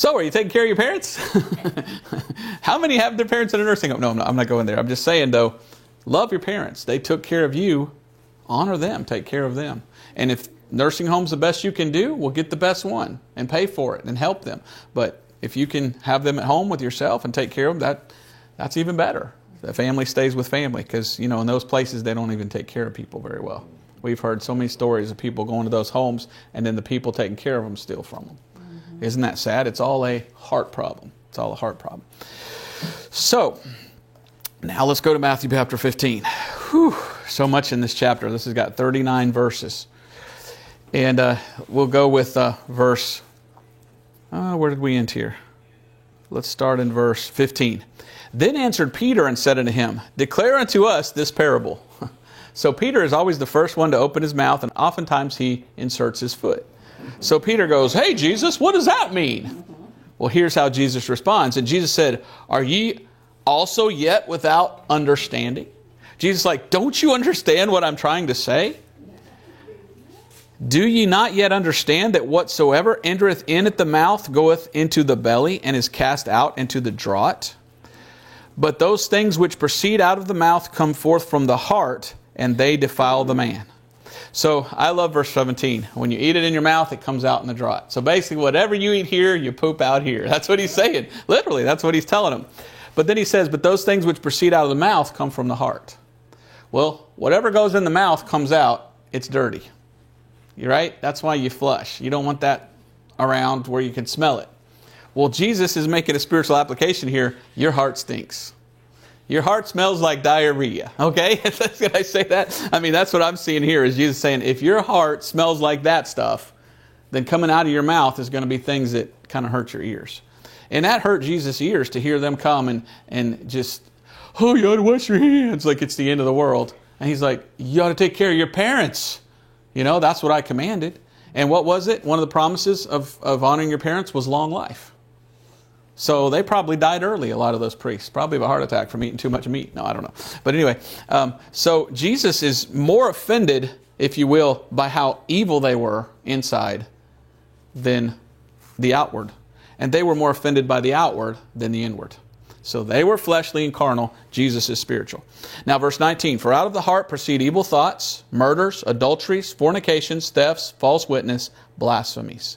Speaker 1: So, are you taking care of your parents? How many have their parents in a nursing home? No, I'm not, I'm not going there. I'm just saying, though, love your parents. They took care of you. Honor them. Take care of them. And if nursing home's the best you can do, we'll get the best one and pay for it and help them. But if you can have them at home with yourself and take care of them, that, that's even better. The family stays with family because, you know, in those places, they don't even take care of people very well. We've heard so many stories of people going to those homes and then the people taking care of them steal from them. Isn't that sad? It's all a heart problem. It's all a heart problem. So, now let's go to Matthew chapter 15. Whew, so much in this chapter. This has got 39 verses. And uh, we'll go with uh, verse, uh, where did we end here? Let's start in verse 15. Then answered Peter and said unto him, Declare unto us this parable. so Peter is always the first one to open his mouth, and oftentimes he inserts his foot. So Peter goes, Hey, Jesus, what does that mean? Well, here's how Jesus responds. And Jesus said, Are ye also yet without understanding? Jesus like, Don't you understand what I'm trying to say? Do ye not yet understand that whatsoever entereth in at the mouth goeth into the belly and is cast out into the draught? But those things which proceed out of the mouth come forth from the heart, and they defile the man. So I love verse 17. When you eat it in your mouth, it comes out in the draught. So basically, whatever you eat here, you poop out here. That's what he's saying. Literally, that's what he's telling them. But then he says, But those things which proceed out of the mouth come from the heart. Well, whatever goes in the mouth comes out, it's dirty. You're right? That's why you flush. You don't want that around where you can smell it. Well, Jesus is making a spiritual application here. Your heart stinks. Your heart smells like diarrhea. Okay? Can I say that? I mean, that's what I'm seeing here is Jesus saying, if your heart smells like that stuff, then coming out of your mouth is going to be things that kind of hurt your ears. And that hurt Jesus' ears to hear them come and, and just, oh, you ought to wash your hands like it's the end of the world. And he's like, you ought to take care of your parents. You know, that's what I commanded. And what was it? One of the promises of, of honoring your parents was long life. So they probably died early, a lot of those priests, probably of a heart attack from eating too much meat. No, I don't know. But anyway, um, so Jesus is more offended, if you will, by how evil they were inside than the outward. And they were more offended by the outward than the inward. So they were fleshly and carnal. Jesus is spiritual. Now, verse 19 For out of the heart proceed evil thoughts, murders, adulteries, fornications, thefts, false witness, blasphemies.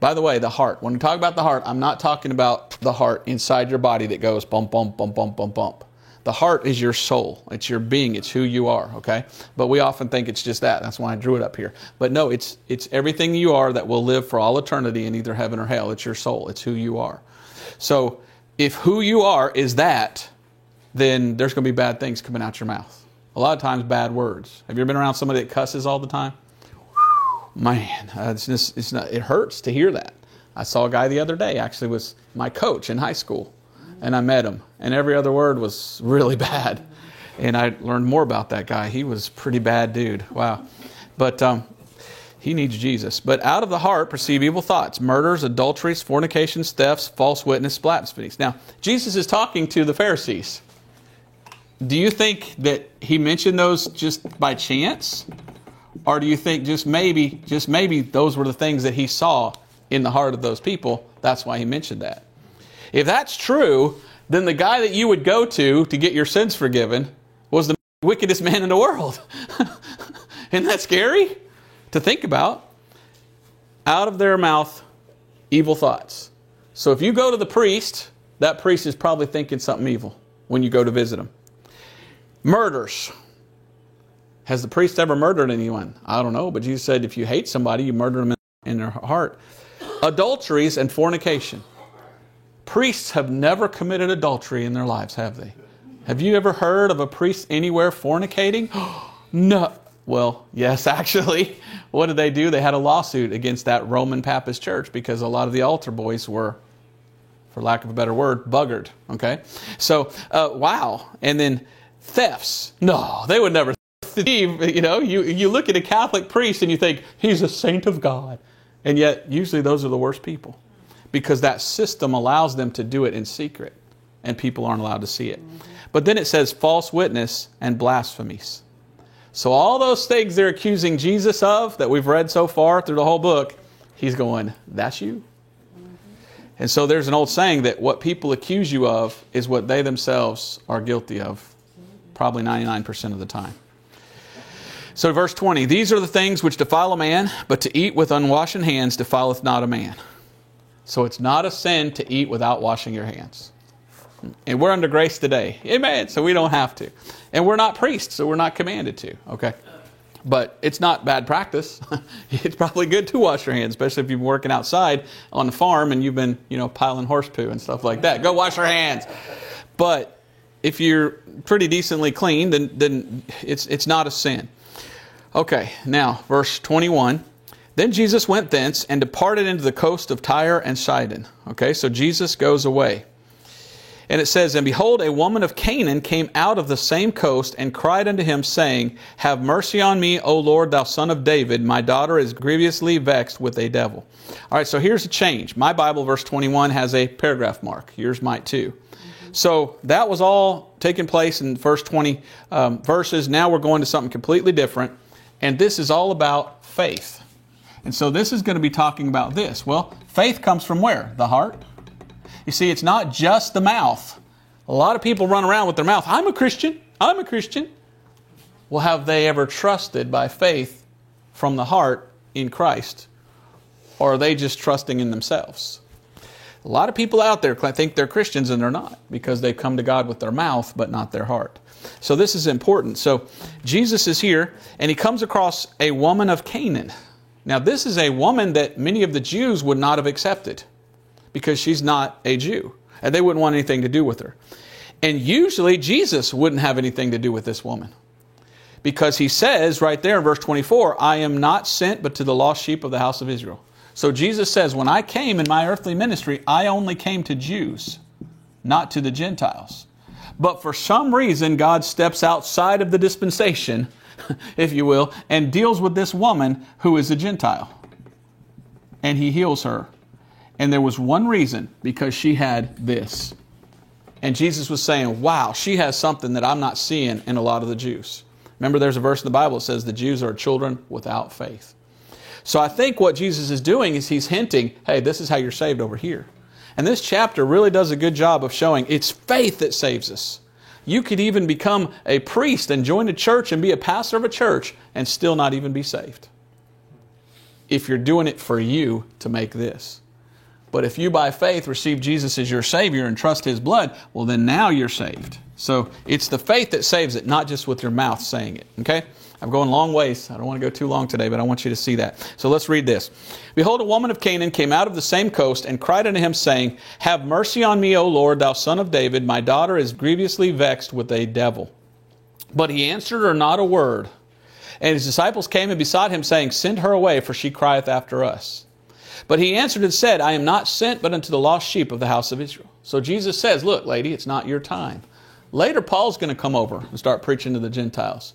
Speaker 1: By the way, the heart. When we talk about the heart, I'm not talking about the heart inside your body that goes bump, bump, bump, bump, bump, bump. The heart is your soul. It's your being. It's who you are, okay? But we often think it's just that. That's why I drew it up here. But no, it's, it's everything you are that will live for all eternity in either heaven or hell. It's your soul. It's who you are. So if who you are is that, then there's going to be bad things coming out your mouth. A lot of times, bad words. Have you ever been around somebody that cusses all the time? Man, uh, it's just, it's not, it hurts to hear that. I saw a guy the other day, actually, was my coach in high school, and I met him, and every other word was really bad. And I learned more about that guy. He was pretty bad dude. Wow. But um, he needs Jesus. But out of the heart perceive evil thoughts, murders, adulteries, fornications, thefts, false witness, blasphemies. Now, Jesus is talking to the Pharisees. Do you think that he mentioned those just by chance? Or do you think just maybe, just maybe those were the things that he saw in the heart of those people? That's why he mentioned that. If that's true, then the guy that you would go to to get your sins forgiven was the wickedest man in the world. Isn't that scary? to think about. Out of their mouth, evil thoughts. So if you go to the priest, that priest is probably thinking something evil when you go to visit him. Murders. Has the priest ever murdered anyone? I don't know, but Jesus said if you hate somebody, you murder them in their heart. Adulteries and fornication. Priests have never committed adultery in their lives, have they? Have you ever heard of a priest anywhere fornicating? no. Well, yes, actually. What did they do? They had a lawsuit against that Roman Papist church because a lot of the altar boys were, for lack of a better word, buggered. Okay? So, uh, wow. And then thefts. No, they would never thieve. You know, you, you look at a Catholic priest and you think, he's a saint of God. And yet, usually those are the worst people because that system allows them to do it in secret and people aren't allowed to see it. But then it says false witness and blasphemies. So, all those things they're accusing Jesus of that we've read so far through the whole book, he's going, That's you? And so there's an old saying that what people accuse you of is what they themselves are guilty of, probably 99% of the time. So, verse 20 These are the things which defile a man, but to eat with unwashen hands defileth not a man. So, it's not a sin to eat without washing your hands. And we're under grace today. Amen. So, we don't have to. And we're not priests, so we're not commanded to. Okay? But it's not bad practice. it's probably good to wash your hands, especially if you've been working outside on the farm and you've been, you know, piling horse poo and stuff like that. Go wash your hands. But if you're pretty decently clean, then, then it's, it's not a sin. Okay, now, verse 21. Then Jesus went thence and departed into the coast of Tyre and Sidon. Okay, so Jesus goes away. And it says, And behold, a woman of Canaan came out of the same coast and cried unto him, saying, Have mercy on me, O Lord, thou son of David. My daughter is grievously vexed with a devil. All right, so here's a change. My Bible, verse 21, has a paragraph mark. Yours might too. So that was all taking place in first 20 um, verses. Now we're going to something completely different. And this is all about faith. And so this is going to be talking about this. Well, faith comes from where? The heart. You see, it's not just the mouth. A lot of people run around with their mouth, I'm a Christian, I'm a Christian. Well, have they ever trusted by faith from the heart in Christ? Or are they just trusting in themselves? A lot of people out there think they're Christians and they're not because they've come to God with their mouth but not their heart. So this is important. So Jesus is here and he comes across a woman of Canaan. Now, this is a woman that many of the Jews would not have accepted because she's not a Jew and they wouldn't want anything to do with her. And usually Jesus wouldn't have anything to do with this woman because he says right there in verse 24, I am not sent but to the lost sheep of the house of Israel. So Jesus says, When I came in my earthly ministry, I only came to Jews, not to the Gentiles. But for some reason, God steps outside of the dispensation, if you will, and deals with this woman who is a Gentile. And he heals her. And there was one reason because she had this. And Jesus was saying, Wow, she has something that I'm not seeing in a lot of the Jews. Remember, there's a verse in the Bible that says the Jews are children without faith. So I think what Jesus is doing is he's hinting, hey, this is how you're saved over here. And this chapter really does a good job of showing it's faith that saves us. You could even become a priest and join a church and be a pastor of a church and still not even be saved. If you're doing it for you to make this. But if you by faith receive Jesus as your Savior and trust His blood, well, then now you're saved. So it's the faith that saves it, not just with your mouth saying it. Okay? I'm going long ways. I don't want to go too long today, but I want you to see that. So let's read this. Behold, a woman of Canaan came out of the same coast and cried unto him, saying, Have mercy on me, O Lord, thou son of David. My daughter is grievously vexed with a devil. But he answered her not a word. And his disciples came and besought him, saying, Send her away, for she crieth after us. But he answered and said, I am not sent but unto the lost sheep of the house of Israel. So Jesus says, Look, lady, it's not your time. Later, Paul's going to come over and start preaching to the Gentiles.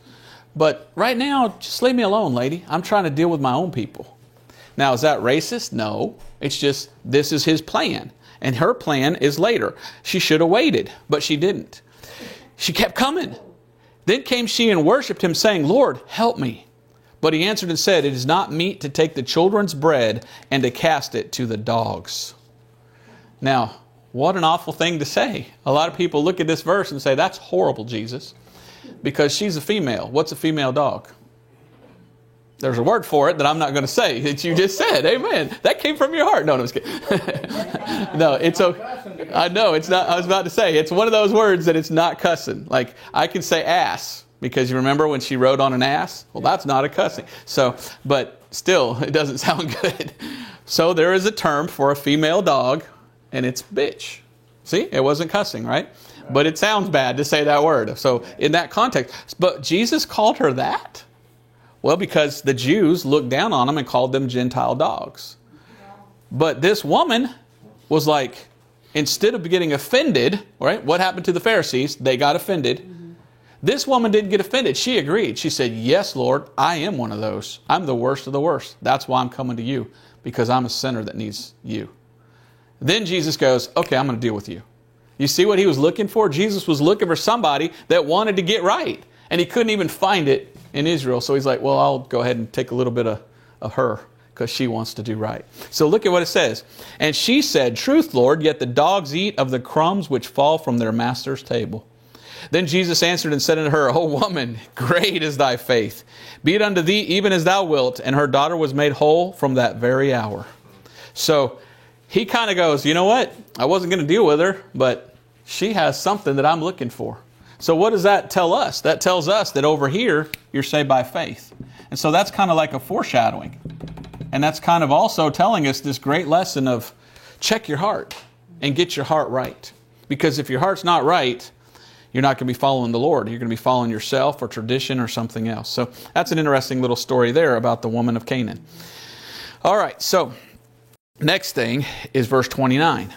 Speaker 1: But right now, just leave me alone, lady. I'm trying to deal with my own people. Now, is that racist? No. It's just this is his plan. And her plan is later. She should have waited, but she didn't. She kept coming. Then came she and worshipped him, saying, Lord, help me. But he answered and said, It is not meet to take the children's bread and to cast it to the dogs. Now, what an awful thing to say. A lot of people look at this verse and say, That's horrible, Jesus because she's a female. What's a female dog? There's a word for it that I'm not going to say that you just said. Amen. That came from your heart. No, no, I'm just kidding. no, it's okay. I know it's not. I was about to say it's one of those words that it's not cussing. Like I can say ass because you remember when she rode on an ass. Well, that's not a cussing. So, but still, it doesn't sound good. So there is a term for a female dog, and it's bitch. See, it wasn't cussing, right? but it sounds bad to say that word. So, in that context, but Jesus called her that? Well, because the Jews looked down on them and called them Gentile dogs. But this woman was like, instead of getting offended, right? What happened to the Pharisees? They got offended. This woman didn't get offended. She agreed. She said, Yes, Lord, I am one of those. I'm the worst of the worst. That's why I'm coming to you, because I'm a sinner that needs you. Then Jesus goes, Okay, I'm going to deal with you. You see what he was looking for? Jesus was looking for somebody that wanted to get right. And he couldn't even find it in Israel. So he's like, well, I'll go ahead and take a little bit of, of her because she wants to do right. So look at what it says. And she said, Truth, Lord, yet the dogs eat of the crumbs which fall from their master's table. Then Jesus answered and said unto her, O woman, great is thy faith. Be it unto thee even as thou wilt. And her daughter was made whole from that very hour. So he kind of goes, You know what? I wasn't going to deal with her, but she has something that I'm looking for. So what does that tell us? That tells us that over here, you're saved by faith. And so that's kind of like a foreshadowing. And that's kind of also telling us this great lesson of check your heart and get your heart right. Because if your heart's not right, you're not going to be following the Lord. You're going to be following yourself or tradition or something else. So that's an interesting little story there about the woman of Canaan. All right, so next thing is verse 29.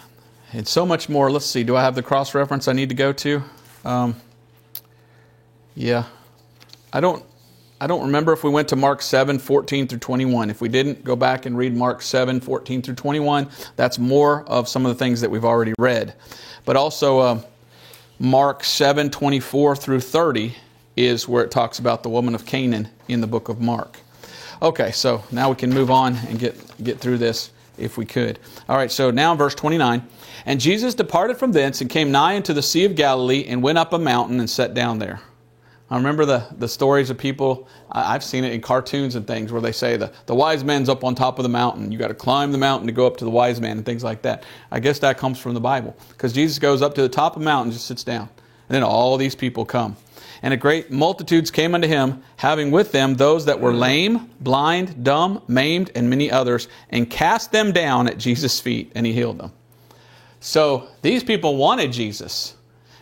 Speaker 1: And so much more. Let's see, do I have the cross reference I need to go to? Um, yeah. I don't I don't remember if we went to Mark 7, 14 through 21. If we didn't, go back and read Mark 7, 14 through 21. That's more of some of the things that we've already read. But also, uh, Mark 7, 24 through 30 is where it talks about the woman of Canaan in the book of Mark. Okay, so now we can move on and get, get through this if we could. All right, so now verse 29. And Jesus departed from thence and came nigh unto the Sea of Galilee and went up a mountain and sat down there. I remember the, the stories of people, I've seen it in cartoons and things where they say the, the wise man's up on top of the mountain. You got to climb the mountain to go up to the wise man and things like that. I guess that comes from the Bible because Jesus goes up to the top of the mountain and just sits down. And then all these people come. And a great multitudes came unto him, having with them those that were lame, blind, dumb, maimed, and many others, and cast them down at Jesus' feet, and he healed them. So these people wanted Jesus.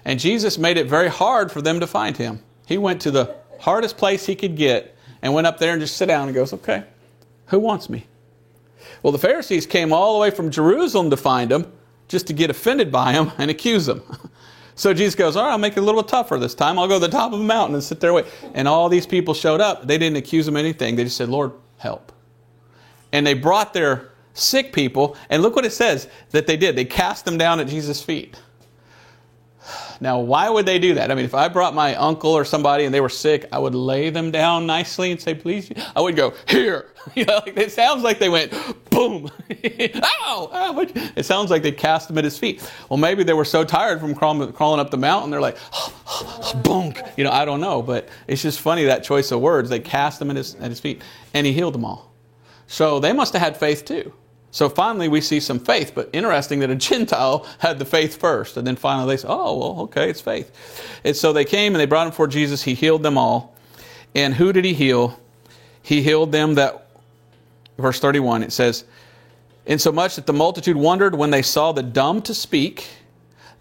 Speaker 1: And Jesus made it very hard for them to find him. He went to the hardest place he could get and went up there and just sit down and goes, Okay, who wants me? Well, the Pharisees came all the way from Jerusalem to find him just to get offended by him and accuse him. So Jesus goes, All right, I'll make it a little tougher this time. I'll go to the top of the mountain and sit there and wait. And all these people showed up. They didn't accuse him of anything. They just said, Lord, help. And they brought their sick people, and look what it says that they did. They cast them down at Jesus' feet. Now, why would they do that? I mean, if I brought my uncle or somebody and they were sick, I would lay them down nicely and say, please. I would go, here. You know, like, it sounds like they went, boom. Oh, oh, Ow! Ow! It sounds like they cast him at his feet. Well, maybe they were so tired from crawling, up the mountain, they're like, bonk. You know, I don't know. But it's just funny that choice of words. They cast him at his, at his feet, and he healed them all. So they must have had faith too. So finally, we see some faith, but interesting that a Gentile had the faith first. And then finally, they said, oh, well, okay, it's faith. And so they came and they brought him before Jesus. He healed them all. And who did he heal? He healed them that, verse 31, it says, Insomuch that the multitude wondered when they saw the dumb to speak,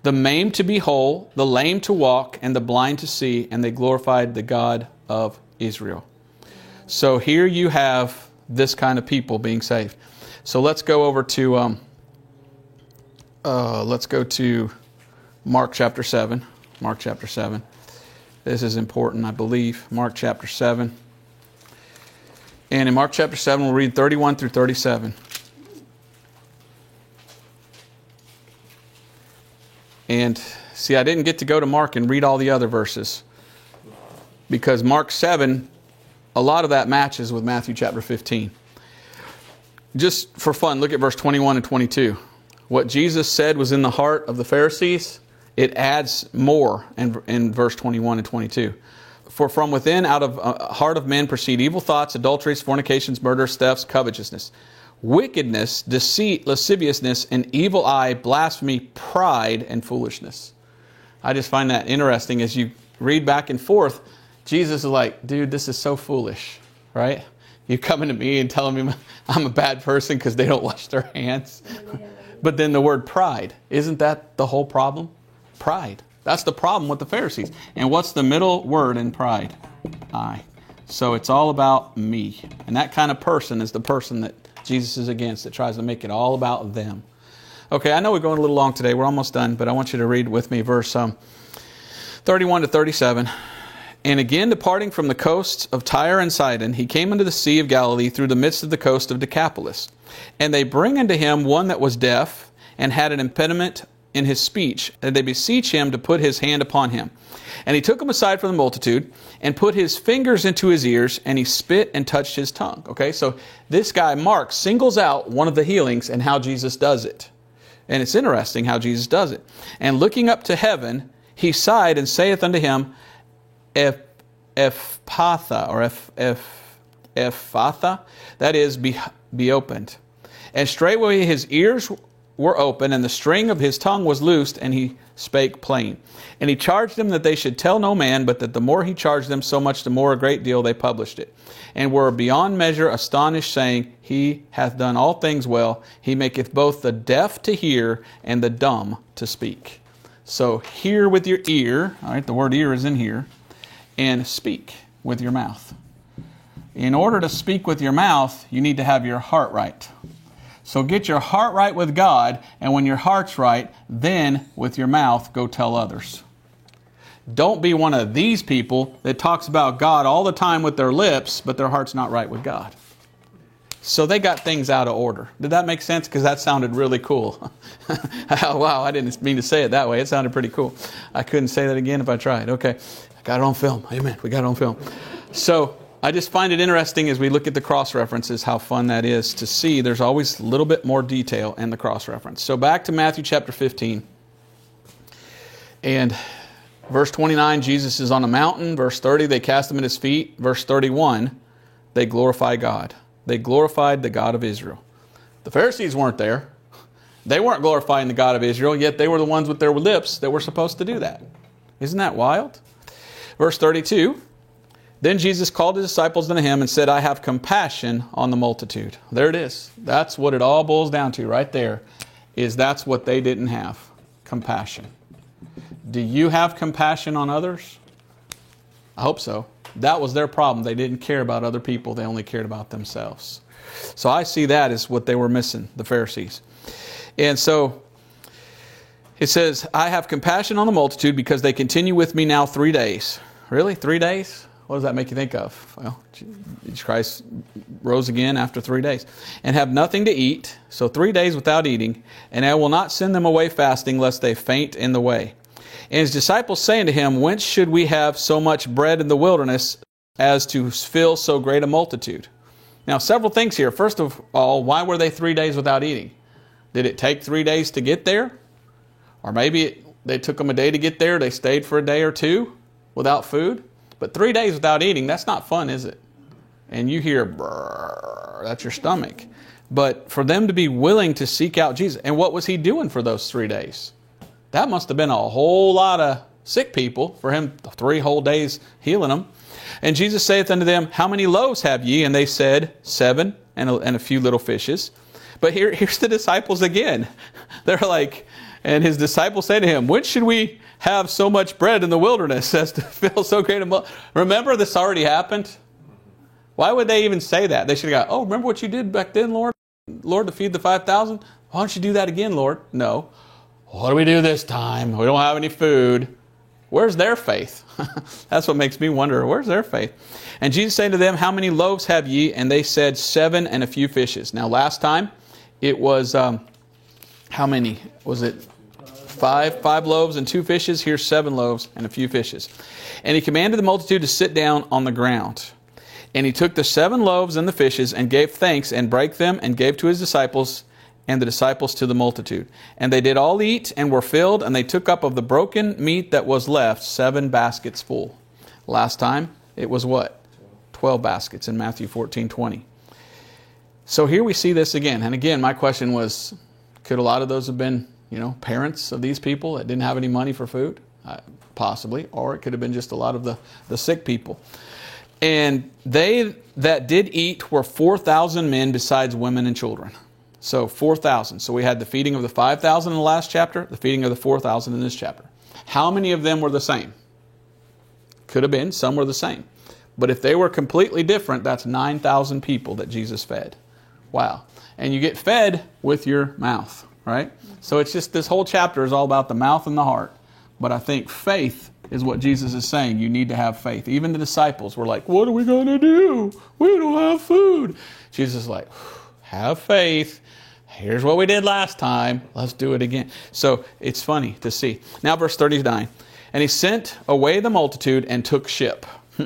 Speaker 1: the maimed to be whole, the lame to walk, and the blind to see, and they glorified the God of Israel. So here you have this kind of people being saved. So let's go over to um, uh, let's go to Mark chapter seven. Mark chapter seven. This is important, I believe. Mark chapter seven. And in Mark chapter 7, we'll read 31 through 37. And see, I didn't get to go to Mark and read all the other verses because Mark 7, a lot of that matches with Matthew chapter 15 just for fun, look at verse 21 and 22. What Jesus said was in the heart of the Pharisees, it adds more in, in verse 21 and 22. For from within, out of uh, heart of men, proceed evil thoughts, adulteries, fornications, murders, thefts, covetousness, wickedness, deceit, lasciviousness, an evil eye, blasphemy, pride, and foolishness. I just find that interesting as you read back and forth. Jesus is like, dude, this is so foolish, right? You coming to me and telling me I'm a bad person because they don't wash their hands. but then the word pride, isn't that the whole problem? Pride. That's the problem with the Pharisees. And what's the middle word in pride? I. So it's all about me. And that kind of person is the person that Jesus is against, that tries to make it all about them. Okay, I know we're going a little long today. We're almost done, but I want you to read with me verse um, 31 to 37. And again, departing from the coasts of Tyre and Sidon, he came into the Sea of Galilee through the midst of the coast of Decapolis. And they bring unto him one that was deaf and had an impediment in his speech, and they beseech him to put his hand upon him. And he took him aside from the multitude and put his fingers into his ears, and he spit and touched his tongue. Okay, so this guy, Mark, singles out one of the healings and how Jesus does it. And it's interesting how Jesus does it. And looking up to heaven, he sighed and saith unto him, Eph, Ephphatha, or Eph, Eph, Ephphatha, that is, be, be opened. And straightway his ears were open, and the string of his tongue was loosed, and he spake plain. And he charged them that they should tell no man, but that the more he charged them, so much the more a great deal they published it. And were beyond measure astonished, saying, He hath done all things well. He maketh both the deaf to hear and the dumb to speak. So hear with your ear, all right, the word ear is in here, and speak with your mouth. In order to speak with your mouth, you need to have your heart right. So get your heart right with God, and when your heart's right, then with your mouth, go tell others. Don't be one of these people that talks about God all the time with their lips, but their heart's not right with God. So they got things out of order. Did that make sense? Because that sounded really cool. wow, I didn't mean to say it that way. It sounded pretty cool. I couldn't say that again if I tried. Okay, I got it on film. Amen. We got it on film. So I just find it interesting as we look at the cross references how fun that is to see. There's always a little bit more detail in the cross reference. So back to Matthew chapter 15. And verse 29, Jesus is on a mountain. Verse 30, they cast him at his feet. Verse 31, they glorify God. They glorified the God of Israel. The Pharisees weren't there. They weren't glorifying the God of Israel, yet they were the ones with their lips that were supposed to do that. Isn't that wild? Verse 32 then Jesus called his disciples unto him and said, I have compassion on the multitude. There it is. That's what it all boils down to right there, is that's what they didn't have compassion. Do you have compassion on others? I hope so. That was their problem. They didn't care about other people, they only cared about themselves. So I see that as what they were missing, the Pharisees. And so it says, I have compassion on the multitude because they continue with me now three days. Really? Three days? What does that make you think of? Well, Jesus Christ rose again after three days. And have nothing to eat, so three days without eating, and I will not send them away fasting, lest they faint in the way. And his disciples saying to him, Whence should we have so much bread in the wilderness as to fill so great a multitude? Now, several things here. First of all, why were they three days without eating? Did it take three days to get there? Or maybe it, they took them a day to get there, they stayed for a day or two without food? But three days without eating, that's not fun, is it? And you hear, that's your stomach. But for them to be willing to seek out Jesus, and what was he doing for those three days? That must have been a whole lot of sick people for him three whole days healing them. And Jesus saith unto them, How many loaves have ye? And they said, Seven, and a, and a few little fishes. But here, here's the disciples again. They're like, and his disciples say to him, When should we have so much bread in the wilderness as to fill so great a? Remember, this already happened? Why would they even say that? They should have Oh, remember what you did back then, Lord? Lord, to feed the 5,000? Why don't you do that again, Lord? No. What do we do this time? We don't have any food. Where's their faith? That's what makes me wonder. Where's their faith? And Jesus said to them, How many loaves have ye? And they said, Seven and a few fishes. Now, last time it was, um, how many? Was it five, five loaves and two fishes. Here's seven loaves and a few fishes. And he commanded the multitude to sit down on the ground. And he took the seven loaves and the fishes and gave thanks and brake them and gave to his disciples and the disciples to the multitude. And they did all eat and were filled, and they took up of the broken meat that was left seven baskets full. Last time it was what? Twelve baskets in Matthew 14 20. So here we see this again. And again, my question was could a lot of those have been you know, parents of these people that didn't have any money for food, uh, possibly, or it could have been just a lot of the, the sick people. And they that did eat were 4,000 men besides women and children. So 4,000. So we had the feeding of the 5,000 in the last chapter, the feeding of the 4,000 in this chapter. How many of them were the same? Could have been, some were the same. But if they were completely different, that's 9,000 people that Jesus fed. Wow. And you get fed with your mouth right? So it's just this whole chapter is all about the mouth and the heart. But I think faith is what Jesus is saying. You need to have faith. Even the disciples were like, What are we going to do? We don't have food. Jesus is like, Have faith, Here's what we did last time. Let's do it again. So it's funny to see. Now, verse 39. And he sent away the multitude and took ship.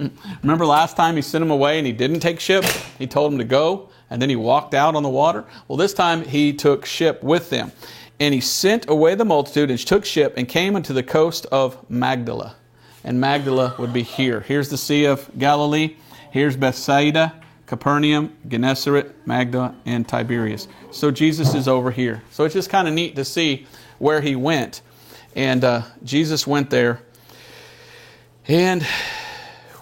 Speaker 1: Remember last time he sent them away and he didn't take ship? He told them to go and then he walked out on the water. Well, this time he took ship with them. And he sent away the multitude and took ship and came unto the coast of Magdala. And Magdala would be here. Here's the Sea of Galilee. Here's Bethsaida, Capernaum, Gennesaret, Magdala, and Tiberias. So Jesus is over here. So it's just kind of neat to see where he went. And uh, Jesus went there. And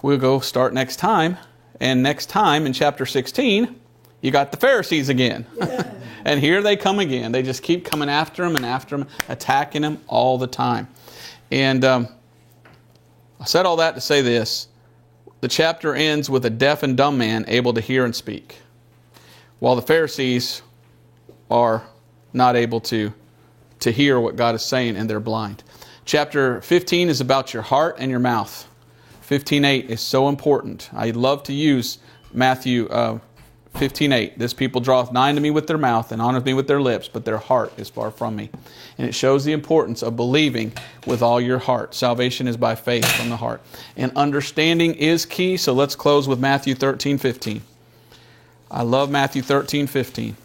Speaker 1: we'll go start next time. And next time in chapter 16, you got the Pharisees again. and here they come again. They just keep coming after him and after him, attacking him all the time. And um, I said all that to say this. The chapter ends with a deaf and dumb man able to hear and speak, while the Pharisees are not able to, to hear what God is saying and they're blind. Chapter 15 is about your heart and your mouth. 15.8 is so important. I love to use Matthew uh, 15:8 This people draweth nigh to me with their mouth and honoreth me with their lips, but their heart is far from me. And it shows the importance of believing with all your heart. Salvation is by faith from the heart. And understanding is key, so let's close with Matthew 13:15. I love Matthew 13:15.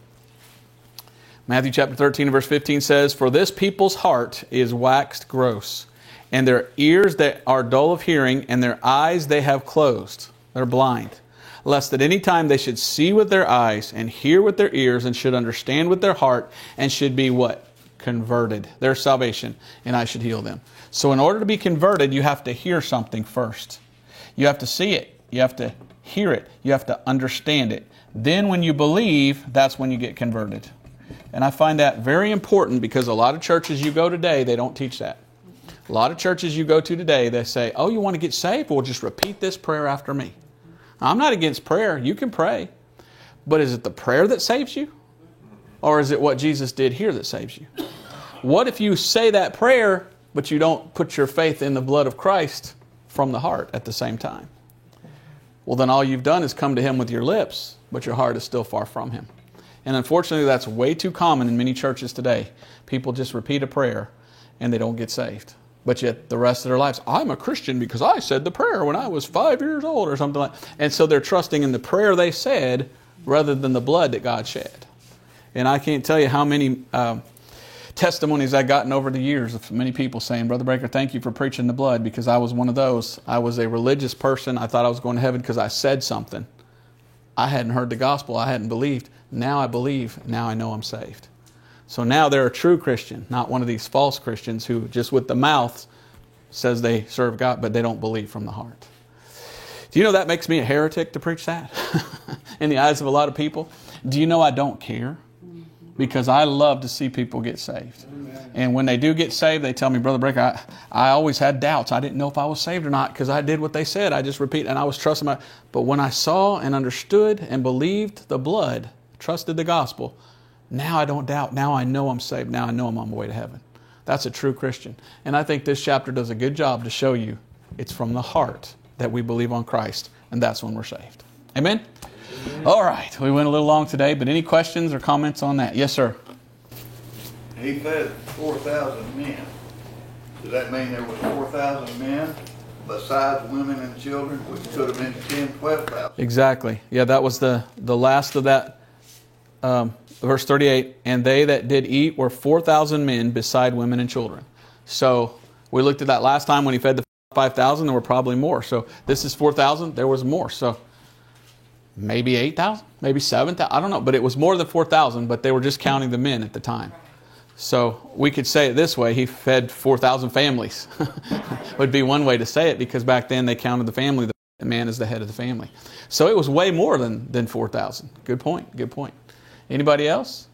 Speaker 1: Matthew chapter 13 verse 15 says, "For this people's heart is waxed gross, and their ears that are dull of hearing, and their eyes they have closed." They're blind lest at any time they should see with their eyes and hear with their ears and should understand with their heart and should be what? Converted. Their salvation, and I should heal them. So, in order to be converted, you have to hear something first. You have to see it. You have to hear it. You have to understand it. Then, when you believe, that's when you get converted. And I find that very important because a lot of churches you go today, they don't teach that. A lot of churches you go to today, they say, Oh, you want to get saved? Well, just repeat this prayer after me. I'm not against prayer. You can pray. But is it the prayer that saves you? Or is it what Jesus did here that saves you? What if you say that prayer, but you don't put your faith in the blood of Christ from the heart at the same time? Well, then all you've done is come to Him with your lips, but your heart is still far from Him. And unfortunately, that's way too common in many churches today. People just repeat a prayer and they don't get saved but yet the rest of their lives, I'm a Christian because I said the prayer when I was five years old or something like that. And so they're trusting in the prayer they said rather than the blood that God shed. And I can't tell you how many um, testimonies I've gotten over the years of many people saying, Brother Breaker, thank you for preaching the blood because I was one of those. I was a religious person. I thought I was going to heaven because I said something. I hadn't heard the gospel. I hadn't believed. Now I believe. Now I know I'm saved. So now they're a true Christian, not one of these false Christians who just with the mouth says they serve God, but they don't believe from the heart. Do you know that makes me a heretic to preach that in the eyes of a lot of people? Do you know I don't care? Because I love to see people get saved. And when they do get saved, they tell me, Brother Breaker, I, I always had doubts. I didn't know if I was saved or not because I did what they said. I just repeat, and I was trusting my. But when I saw and understood and believed the blood, trusted the gospel, now I don't doubt. Now I know I'm saved. Now I know I'm on my way to heaven. That's a true Christian. And I think this chapter does a good job to show you it's from the heart that we believe on Christ, and that's when we're saved. Amen? Amen. All right. We went a little long today, but any questions or comments on that? Yes, sir.
Speaker 2: He fed 4,000 men. Does that mean there was 4,000 men besides women and children, which could have been 10, 12,000?
Speaker 1: Exactly. Yeah, that was the, the last of that um, verse 38 and they that did eat were 4,000 men beside women and children. So we looked at that last time when he fed the 5,000, there were probably more. So this is 4,000, there was more. So maybe 8,000, maybe 7,000, I don't know, but it was more than 4,000, but they were just counting the men at the time. So we could say it this way he fed 4,000 families, would be one way to say it because back then they counted the family, the man is the head of the family. So it was way more than, than 4,000. Good point, good point. Anybody else?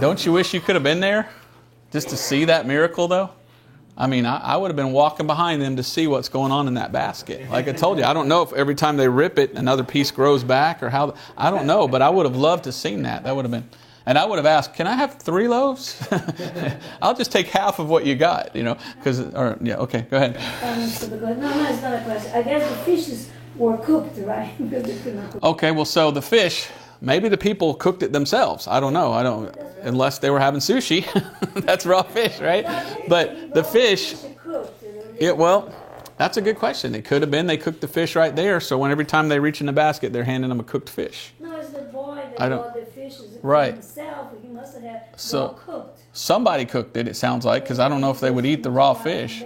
Speaker 1: Don't you wish you could have been there just to see that miracle, though? I mean, I, I, would have been walking behind them to see what's going on in that basket. Like I told you, I don't know if every time they rip it, another piece grows back or how. I don't know, but I would have loved to seen that. That would have been. And I would have asked, "Can I have three loaves? I'll just take half of what you got, you know." Because, or yeah, okay, go ahead.
Speaker 3: Um, no, no, it's not a question. I guess the fishes were cooked, right?
Speaker 1: okay, well, so the fish Maybe the people cooked it themselves. I don't know. I don't unless they were having sushi. That's raw fish, right? But the fish it well, that's a good question. It could have been they cooked the fish right there, so when every time they reach in the basket, they're handing them a cooked fish.
Speaker 3: No, it's the boy that
Speaker 1: I don't-
Speaker 3: the fishes
Speaker 1: Right.
Speaker 3: himself. He must have had
Speaker 1: So-
Speaker 3: cooked.
Speaker 1: Somebody cooked it. It sounds like because I don't know if they would eat the raw fish.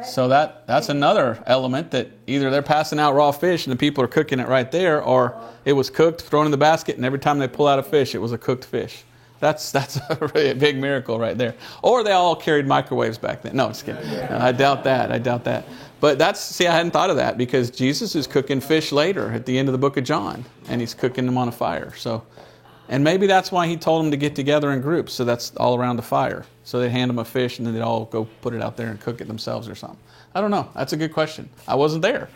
Speaker 3: Yeah, that's what I
Speaker 1: So that that's another element that either they're passing out raw fish and the people are cooking it right there, or it was cooked, thrown in the basket, and every time they pull out a fish, it was a cooked fish. That's that's a really big miracle right there. Or they all carried microwaves back then. No, just kidding. No, I doubt that. I doubt that. But that's see, I hadn't thought of that because Jesus is cooking fish later at the end of the book of John, and he's cooking them on a fire. So. And maybe that's why he told them to get together in groups, so that's all around the fire. So they'd hand them a fish and then they'd all go put it out there and cook it themselves or something. I don't know. That's a good question. I wasn't there.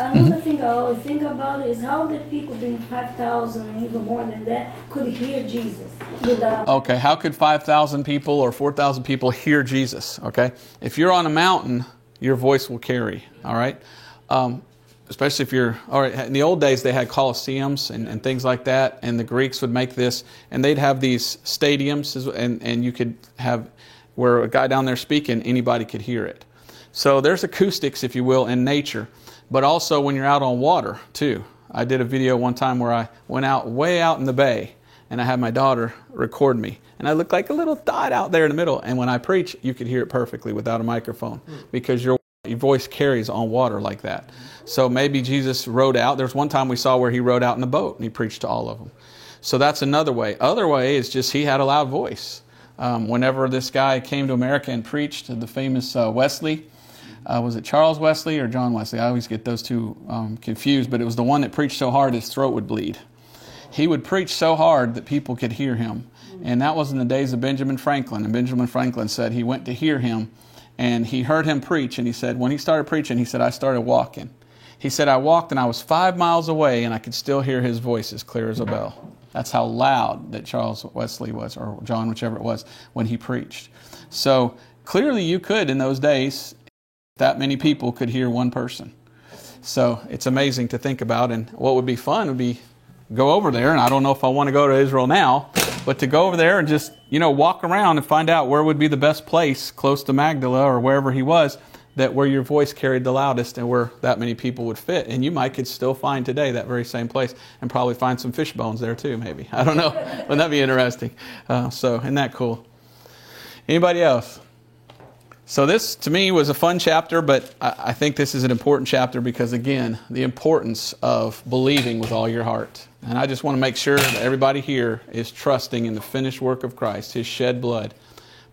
Speaker 3: Another thing I always think about is how did people being 5,000 and even more than that could hear Jesus without.
Speaker 1: Okay, how could 5,000 people or 4,000 people hear Jesus? Okay, if you're on a mountain, your voice will carry, all right? Um, especially if you're, all right, in the old days they had coliseums and, and things like that, and the Greeks would make this, and they'd have these stadiums, and, and you could have where a guy down there speaking, anybody could hear it. So there's acoustics, if you will, in nature, but also when you're out on water too. I did a video one time where I went out way out in the bay and I had my daughter record me. And I looked like a little dot out there in the middle. And when I preach, you could hear it perfectly without a microphone because your, your voice carries on water like that. So maybe Jesus rode out. There's one time we saw where he rode out in a boat and he preached to all of them. So that's another way. Other way is just he had a loud voice. Um, whenever this guy came to America and preached, the famous uh, Wesley, uh, was it Charles Wesley or John Wesley? I always get those two um, confused, but it was the one that preached so hard his throat would bleed. He would preach so hard that people could hear him. And that was in the days of Benjamin Franklin. And Benjamin Franklin said he went to hear him and he heard him preach. And he said, when he started preaching, he said, I started walking. He said, I walked and I was five miles away and I could still hear his voice as clear as a bell. That's how loud that Charles Wesley was, or John, whichever it was, when he preached. So clearly you could in those days that many people could hear one person. So it's amazing to think about. And what would be fun would be go over there. And I don't know if I want to go to Israel now, but to go over there and just, you know, walk around and find out where would be the best place close to Magdala or wherever he was that where your voice carried the loudest and where that many people would fit. And you might could still find today that very same place and probably find some fish bones there too, maybe. I don't know. Wouldn't that be interesting? Uh, so, isn't that cool? Anybody else? So this, to me, was a fun chapter, but I I think this is an important chapter because, again, the importance of believing with all your heart. And I just want to make sure that everybody here is trusting in the finished work of Christ, His shed blood.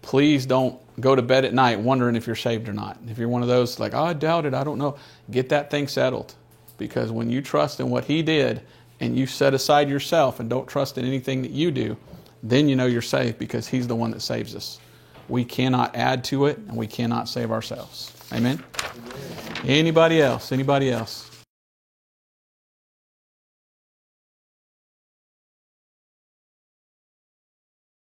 Speaker 1: Please don't go to bed at night wondering if you're saved or not. If you're one of those like, oh, I doubt it, I don't know, get that thing settled. Because when you trust in what He did and you set aside yourself and don't trust in anything that you do, then you know you're saved because He's the one that saves us. We cannot add to it and we cannot save ourselves. Amen? Anybody else? Anybody else?